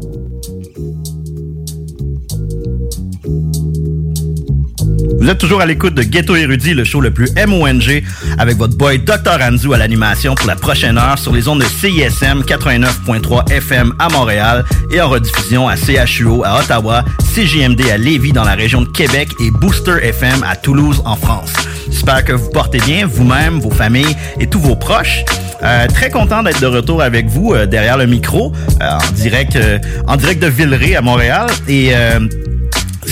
Vous êtes toujours à l'écoute de Ghetto Érudit, le show le plus MONG, avec votre boy Dr. Anzu à l'animation pour la prochaine heure sur les ondes de CISM 89.3 FM à Montréal et en rediffusion à CHUO à Ottawa, CJMD à Lévis dans la région de Québec et Booster FM à Toulouse en France. J'espère que vous portez bien, vous-même, vos familles et tous vos proches. Euh, très content d'être de retour avec vous euh, derrière le micro, euh, en direct, en direct de Villeray à Montréal et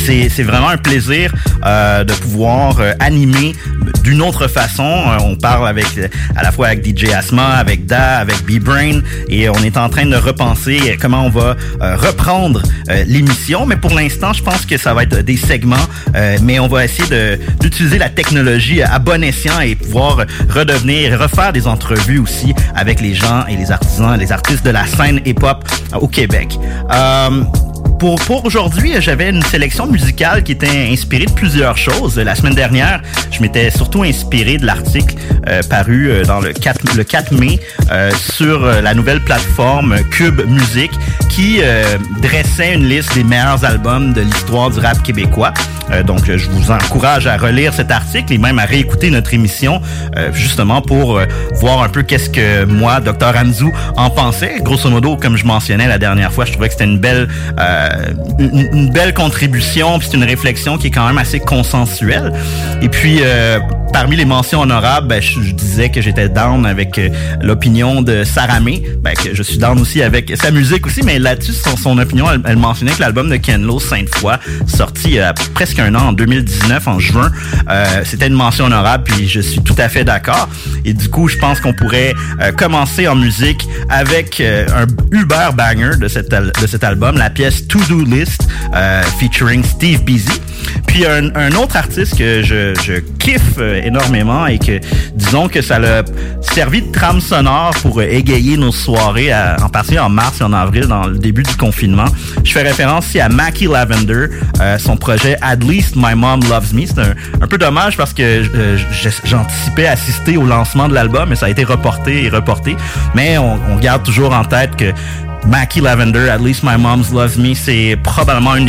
c'est vraiment un plaisir euh, de pouvoir euh, animer d'une autre façon. Euh, on parle avec à la fois avec DJ Asma, avec Da, avec B-Brain et on est en train de repenser comment on va euh, reprendre euh, l'émission. Mais pour l'instant, je pense que ça va être des segments, mais on va essayer d'utiliser la technologie à bon escient et pouvoir redevenir, refaire des entrevues aussi avec les gens et les artisans, les artistes de la scène hip-hop au Québec. Pour, pour aujourd'hui, j'avais une sélection musicale qui était inspirée de plusieurs choses. La semaine dernière, je m'étais surtout inspiré de l'article euh, paru euh, dans le 4, le 4 mai euh, sur euh, la nouvelle plateforme Cube Musique qui euh, dressait une liste des meilleurs albums de l'histoire du rap québécois. Euh, donc, je vous encourage à relire cet article et même à réécouter notre émission justement pour voir un peu qu'est-ce que moi, Dr. Anzu, en pensais. Grosso modo, comme je mentionnais la dernière fois, je trouvais que c'était une belle, euh, une, une belle contribution, puis c'est une réflexion qui est quand même assez consensuelle. Et puis, euh, parmi les mentions honorables, ben, je, je disais que j'étais down avec euh, l'opinion de Saramé, ben, que je suis down aussi avec sa musique aussi, mais là-dessus, son, son opinion, elle, elle mentionnait que l'album de Ken Lo, Sainte-Foy, sorti il y a presque un an, en 2019, en juin, euh, c'était une mention honorable, puis je suis tout à fait d'accord. Et du coup, je pense qu'on pourrait euh, commencer en musique avec euh, un uber banger de cet, al- de cet album, la pièce To Do List, euh, featuring Steve Busy. Puis un, un autre artiste que je, je kiffe euh, énormément et que disons que ça l'a servi de trame sonore pour euh, égayer nos soirées à- en partie en mars et en avril dans le début du confinement. Je fais référence ici à Mackie Lavender, euh, son projet At Least My Mom Loves Me. C'est un, peu dommage parce que j'anticipais assister au lancement de l'album mais ça a été reporté et reporté. Mais on, on garde toujours en tête que Mackie Lavender, At Least My Mom's Loves Me, c'est probablement un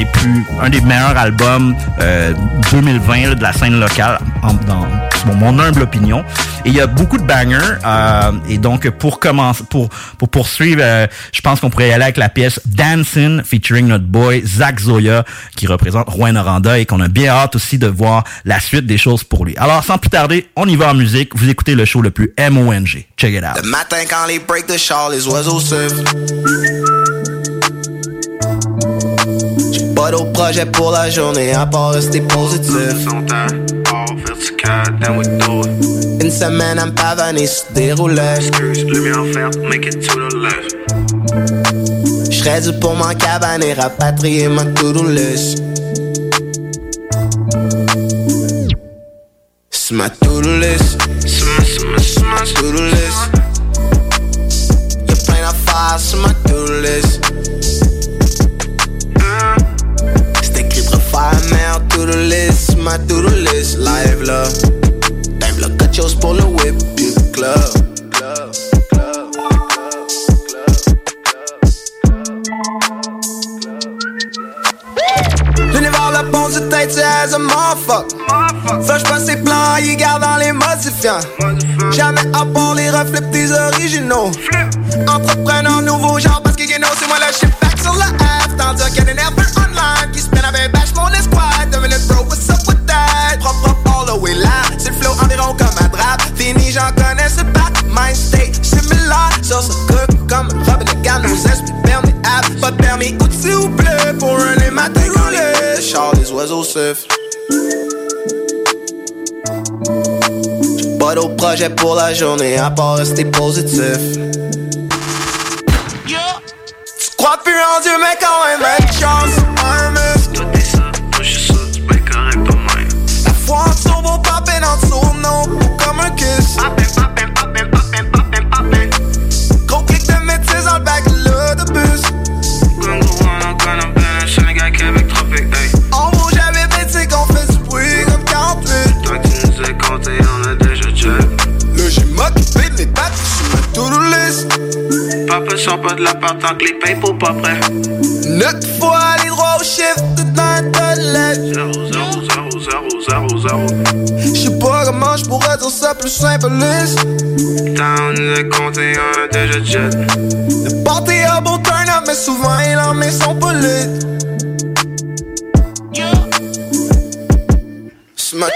des meilleurs albums euh, 2020 là, de la scène locale, en- mon, mon humble opinion. Et il y a beaucoup de bangers. euh, et donc pour commencer, pour pour poursuivre, euh, je pense qu'on pourrait aller avec la pièce Dancing featuring notre boy Zach Zoya qui représente Rouen Oranda et qu'on a bien hâte aussi de voir la suite des choses pour lui. Alors sans plus tarder, on y va en musique. Vous écoutez le show le plus MONG. Check it out. Pas d'autre projet pour la journée à part rester positif. Une semaine à me pavaner sur des roulettes. J'serais dû pour m'en cabaner, rapatrier ma to-do list. C'est ma to-do list. C'est ma to-do list. Y'a plein d'affaires sur ma to-do list. out through the list, my through the list, live love. Daimler cut your spoiler whip, you club. club. se tête, c'est as a motherfucker. Fâche pas ses plans, il garde dans les modifiants. Jamais à part les reflets, des originaux. Entrepreneur nouveau genre, parce que Geno, c'est moi le chef back sur le F. Tandis qu'il y a des nerfs online qui se prennent avec Bash pour l'espoir. Un drap. Fini, j'en connais ce pas. Mind state similar. Sur ce cook comme Robin de Gall, nos esprits permis app. Pas de permis, ou s'il vous plaît, pour un immatriculé. Char, les oiseaux sifflent. Pas d'autres projets pour la journée à part rester positif. Tu crois plus en Dieu, mais quand même, une chance, un muscle. Toi t'es ça, moi je suis ça, tu peux correct ton même. La foi en turbo, papin en dessous, non, Papa sort pas de l'appart tant que les payes pour pas prêt. Notre fois aller droit au chiffre de dans la toilette. 0, 0, 0, 0, 0, 0. J'sais pas comment j'pourrais dire ça plus simple lisse. Tant on nous a compté, on a déjà jet. Le party a beau turn up, mais souvent il en met son polit. Ma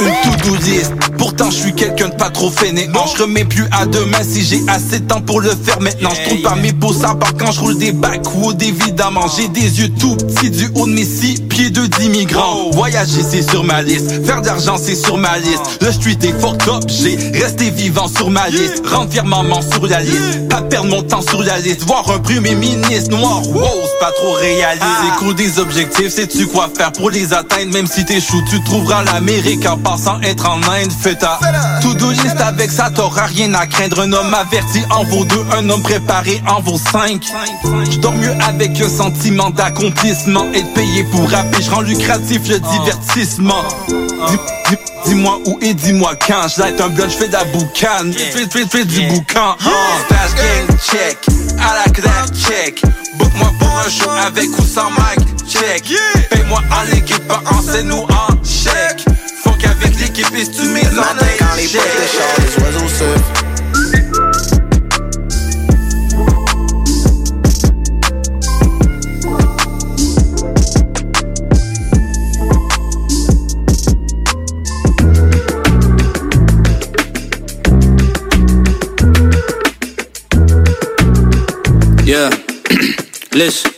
une to-do list, pourtant je suis quelqu'un de pas trop fainéant. Je remets plus à demain si j'ai assez de temps pour le faire maintenant. Je trouve pas mes beaux sabots quand je roule des backwoods évidemment. J'ai des yeux tout petits du haut de mes six pieds de d'immigrants. Voyager c'est sur ma liste, faire d'argent c'est sur ma liste. Le street est fucked up, j'ai resté vivant sur ma liste. Rendre maman sur la liste, pas perdre mon temps sur la liste. Voir un premier ministre noir, wow, c'est pas trop réaliste. C'est cool des objectifs, sais-tu quoi faire pour les atteindre? Même si t'échoues, tu trouveras l'Amérique en passant être en Inde. Fais ta to-do list avec ça, t'auras rien à craindre. Un homme averti en vaut deux, un homme préparé en vaut cinq. Je dors mieux avec un sentiment d'accomplissement. Être payé pour rapper, je rends lucratif le divertissement. Dis- dis- Dis-moi où et dis-moi quand. Je un bloc, je fais de la boucane. Fais, fais, fais du boucan. Fast gang, check. À la claire, check. Book-moi pour un show avec ou sans mic, check. Paye-moi en liquide, pas en scène ou en chèque. Qu'avec l'équipe, et tu en Quand les boîtes de char, les oiseaux sifflent. Yeah. Listen.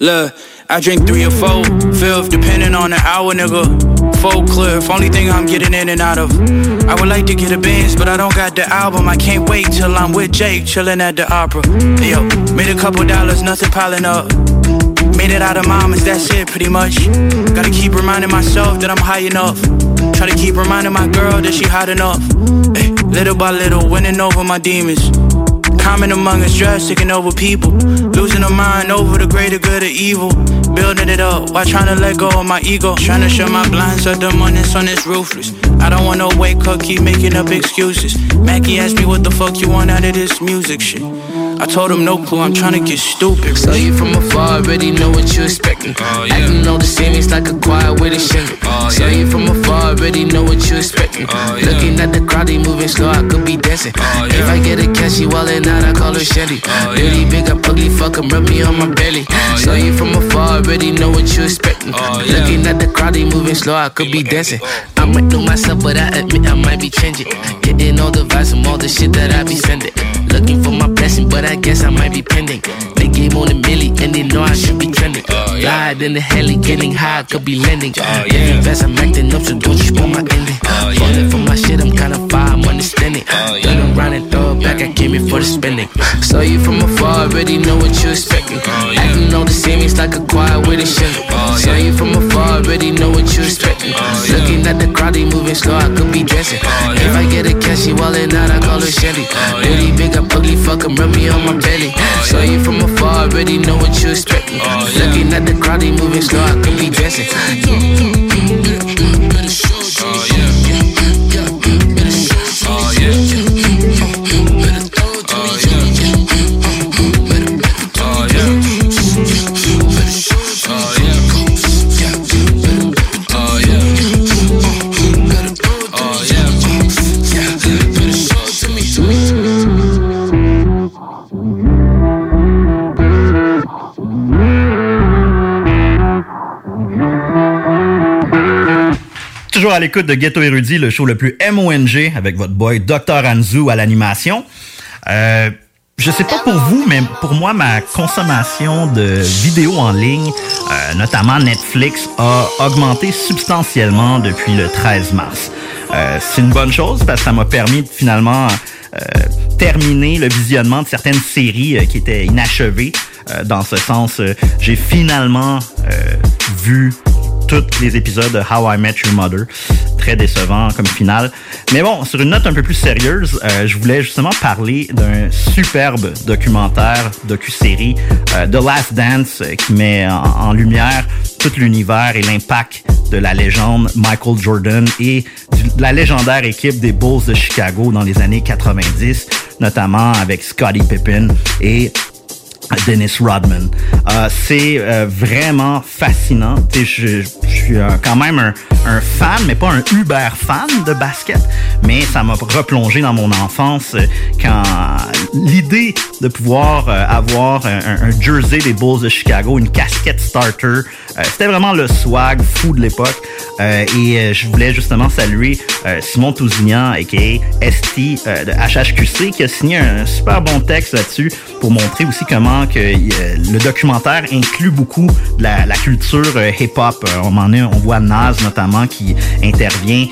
I drink three or four, fifth, depending on the hour, nigga. Four cliff, only thing I'm getting in and out of. I would like to get a Benz, but I don't got the album. I can't wait till I'm with Jake, chilling at the opera. Yo, made a couple dollars, nothing piling up. Made it out of mamas, that's it pretty much. Gotta keep reminding myself that I'm high enough. Try to keep reminding my girl that she hot enough. Ay, little by little, winning over my demons. Common among us, stress taking over people. Losing a mind over the greater good or evil. Building it up while trying to let go of my ego. Trying to show my blinds up the morning sun is ruthless. I don't want no wake up, keep making up excuses. Mackie asked me what the fuck you want out of this music shit. I told him no clue, I'm trying to get stupid. Saw you from afar, already know what you expecting. Oh, Acting on the scene, it's like a choir with a shingle. Oh, Saw you from afar, already know what you expecting. Oh, Looking at the crowd, they moving slow, I could be dancing. If I get a cash, she wildin' out, I call her Shelly. Dirty, big, I'm ugly, fuck 'em, rub me on my belly. Saw you from afar, already know what you expecting. Looking at the crowd, they moving slow, I could be dancing. I might know myself, but I admit I might be changing. Getting all the vibes from all the shit that I be sending. Looking for my blessing, but I guess I might be pending. They game on a milli, and they know I should be trending. Oh, Fly in the heli, getting high, could be lending. landing. Getting fast, I'm acting up, so don't you spoil my ending. Oh, Falling for my shit, I'm kinda fire, I'm understanding. Oh, Turn around and throw it back, I came here for the spending. Saw you from afar, already know what you're expecting. Acting all the same, it's like a choir with a shingle. Saw you from afar, already know what you're expecting. Looking at the crowd, they moving slow, I could be dancing. If I get a cash, she wallin' out, I call her Shelly. Really big, up ugly, fuck 'em, rub me on my belly. Saw you from afar, already know what you expecting. Oh, Looking at the crowd, they moving slow, I could be dancing. Toujours à l'écoute de Ghetto Érudit, le show le plus MONG avec votre boy Dr. Anzu à l'animation. Euh, je sais pas pour vous, mais pour moi, ma consommation de vidéos en ligne, euh, notamment Netflix, a augmenté substantiellement depuis le 13 mars. Euh, c'est une bonne chose parce que ça m'a permis de finalement euh, terminer le visionnement de certaines séries euh, qui étaient inachevées. Euh, dans ce sens, euh, j'ai finalement vu tous les épisodes de How I Met Your Mother. Très décevant comme finale. Mais bon, sur une note un peu plus sérieuse, euh, je voulais justement parler d'un superbe documentaire, docu-série, euh, The Last Dance, euh, qui met en, en lumière tout l'univers et l'impact de la légende Michael Jordan et de la légendaire équipe des Bulls de Chicago dans les années 90, notamment avec Scottie Pippen et Dennis Rodman. Euh, c'est euh, vraiment fascinant. Je, suis euh, quand même un, fan, mais pas un uber fan de basket, mais ça m'a replongé dans mon enfance quand l'idée de pouvoir avoir un, un- jersey des Bulls de Chicago, une casquette starter, c'était vraiment le swag fou de l'époque. Et je voulais justement saluer Simon Tousignan, a.k.a. ST de HHQC, qui a signé un super bon texte là-dessus pour montrer aussi comment que euh, le documentaire inclut beaucoup de la, culture euh, hip-hop. Euh, on on voit Nas notamment qui intervient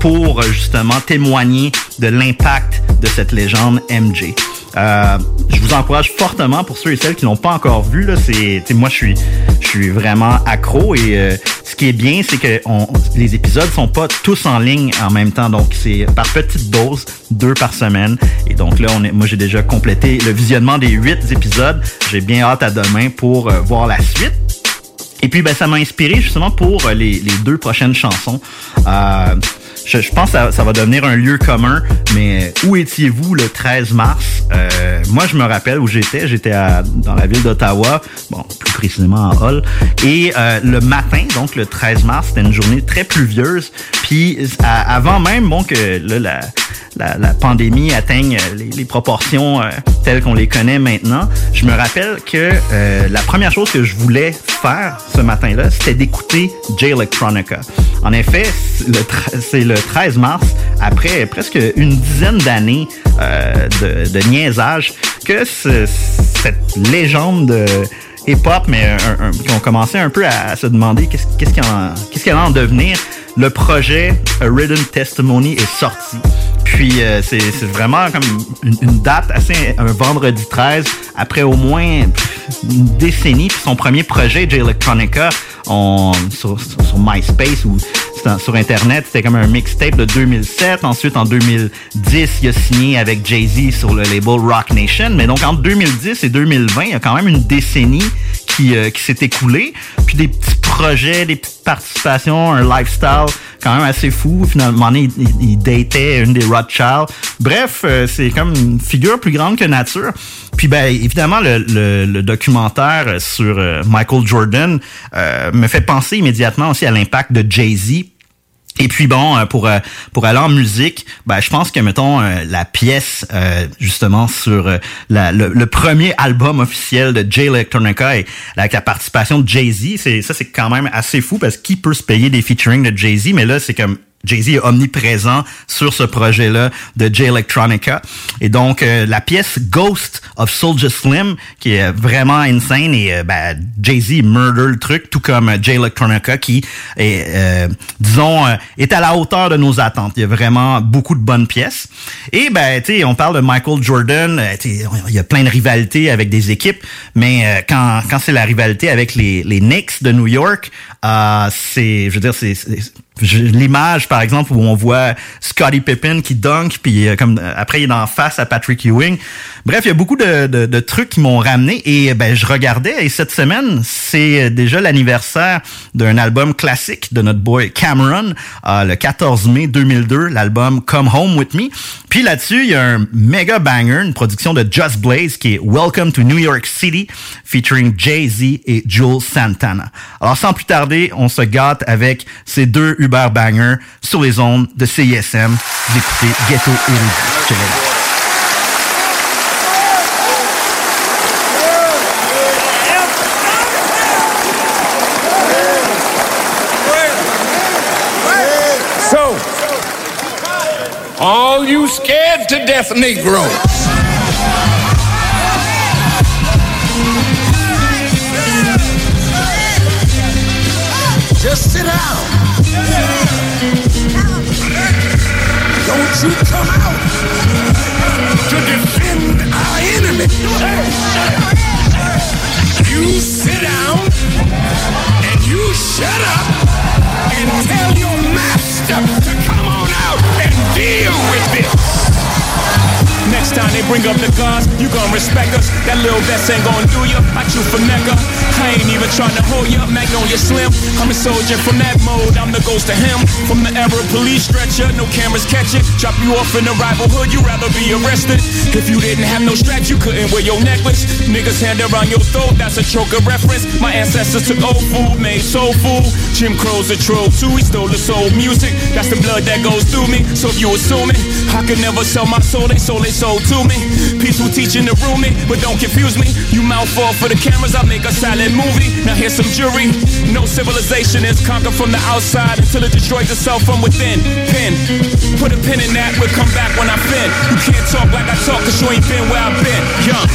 pour justement témoigner de l'impact de cette légende MJ. Euh, je vous encourage fortement pour ceux et celles qui l'ont pas encore vu. Là, c'est, moi, je suis, je suis vraiment accro et euh, ce qui est bien, c'est que on, les épisodes sont pas tous en ligne en même temps, donc c'est par petite dose, deux par semaine. Et donc là, on est, moi, j'ai déjà complété le visionnement des huit épisodes. J'ai bien hâte à demain pour euh, voir la suite. Et puis, ben, ça m'a inspiré justement pour euh, les, deux prochaines chansons. Je, pense que ça, va devenir un lieu commun, mais où étiez-vous le 13 mars? Euh, moi, je me rappelle où j'étais. J'étais dans la ville d'Ottawa, bon, plus précisément à Hull. Et euh, le matin, donc le 13 mars, c'était une journée très pluvieuse. Puis avant même bon, que là, la, la, pandémie atteigne les, proportions euh, telles qu'on les connaît maintenant, je me rappelle que euh, la première chose que je voulais faire ce matin-là, c'était d'écouter J Electronica. En effet, c'est le tre- c'est le 13 mars, après presque une dizaine d'années euh, de, niaisage, que ce- cette légende de hip-hop, mais qui ont commencé un peu à, se demander qu'est-ce qu'il allait en devenir. Le projet A Written Testimony est sorti. Puis euh, c'est vraiment comme une, date assez un vendredi 13 après au moins une décennie. Puis son premier projet, J Electronica, on, sur, MySpace ou sur Internet, c'était comme un mixtape de 2007. Ensuite, en 2010, il a signé avec Jay-Z sur le label Rock Nation. Mais donc, entre 2010 et 2020, il y a quand même une décennie qui, euh, qui s'est écoulée. Puis des petits projets, des petites participations, un lifestyle quand même assez fou. Finalement, il, il, il datait une des Rothschild. Bref, euh, c'est comme une figure plus grande que nature. Puis ben évidemment le, le, le documentaire sur euh, Michael Jordan euh, me fait penser immédiatement aussi à l'impact de Jay-Z et puis bon, euh, pour euh, pour aller en musique, ben, je pense que mettons euh, la pièce justement sur la- le, le premier album officiel de Jay Electronica et avec la participation de Jay Z, c'est ça c'est quand même assez fou parce qu'il peut se payer des featuring de Jay Z, mais là c'est comme Jay-Z est omniprésent sur ce projet-là de Jay Electronica. Et donc, euh, la pièce Ghost of Soldier Slim, qui est vraiment insane, et euh, ben, Jay-Z murder le truc, tout comme euh, Jay Electronica, qui est, euh, disons, euh, est à la hauteur de nos attentes. Il y a vraiment beaucoup de bonnes pièces. Et ben, tu sais, on parle de Michael Jordan, il y a plein de rivalités avec des équipes, mais quand, quand c'est la rivalité avec les, les Knicks de New York, c'est, je veux dire, c'est, l'image par exemple où on voit Scottie Pippen qui dunk puis euh, comme euh, après il est en face à Patrick Ewing. Bref, il y a beaucoup de, de, de trucs qui m'ont ramené et ben je regardais et cette semaine c'est déjà l'anniversaire d'un album classique de notre boy Cameron euh, le 14 mai 2002 l'album Come Home with Me. Puis là-dessus il y a un méga banger une production de Just Blaze qui est Welcome to New York City featuring Jay-Z et Jules Santana. Alors sans plus tarder, on se gâte avec ces deux Uber bangers sur les ondes de CISM. Vous écoutez Ghetto Érudit. All you scared to death Negroes. Just sit down. You come out to defend our enemy. You sit down and you shut up and tell your master to come on out and deal with this. Next time they bring up the guns, you gon' respect us. That little vest ain't gon' do ya. I chew for Mecca. I ain't even tryna hold ya. Magnolia Slim. I'm a soldier from that mode. I'm the ghost of him. From the era police stretcher, no cameras catch it. Drop you off in a rival hood, You'd rather be arrested. If you didn't have no straps, you couldn't wear your necklace. Niggas hand around your throat, that's a choker reference. My ancestors took old food, made soul food. Jim Crow's a troll too, he stole the soul music. That's the blood that goes through me. So if you assuming I could never sell my soul, they sold they to me. Peaceful teaching rule eh, me, but don't confuse me. You mouth fall for the cameras, I make a silent movie. Now here's some jury. No civilization is conquered from the outside until it destroys itself from within. Pin, put a pin in that, we'll come back when I fin. You can't talk like I talk, cause you ain't been where I've been. Young.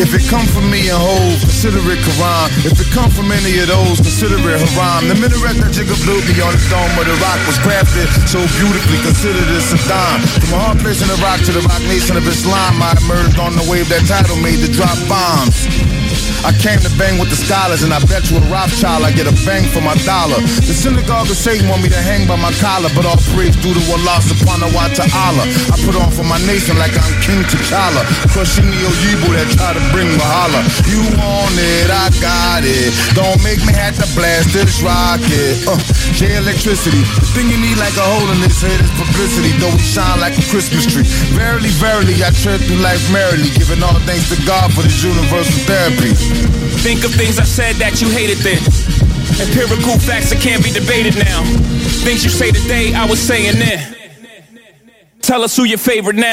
If it come from me and Hove, consider it Quran. If it come from any of those, consider it haram. The minaret that Jigga built me on the dome of the rock was crafted so beautifully, consider this a dime. From a hard place in the rock to the rock nation of Islam, I emerged on the wave that title made to drop bombs. I came to bang with the scholars, and I bet you a Rothschild I get a bang for my dollar. The synagogue of Satan want me to hang by my collar, but all praise due to Allah subhanahu wa ta'ala. I put on for my nation like I'm King T'Challa, crushing the Oyibo that try to bring Mahala. You want it, I got it. Don't make me have to blast this rocket. Uh, J electricity. The thing you need like a hole in this head is publicity, though we shine like a Christmas tree. Verily, verily, I tread through life merrily, giving all thanks to God for this universal therapy. Think of things I said that you hated then. Empirical facts that can't be debated now. Things you say today, I was saying then. Tell us who your favorite now.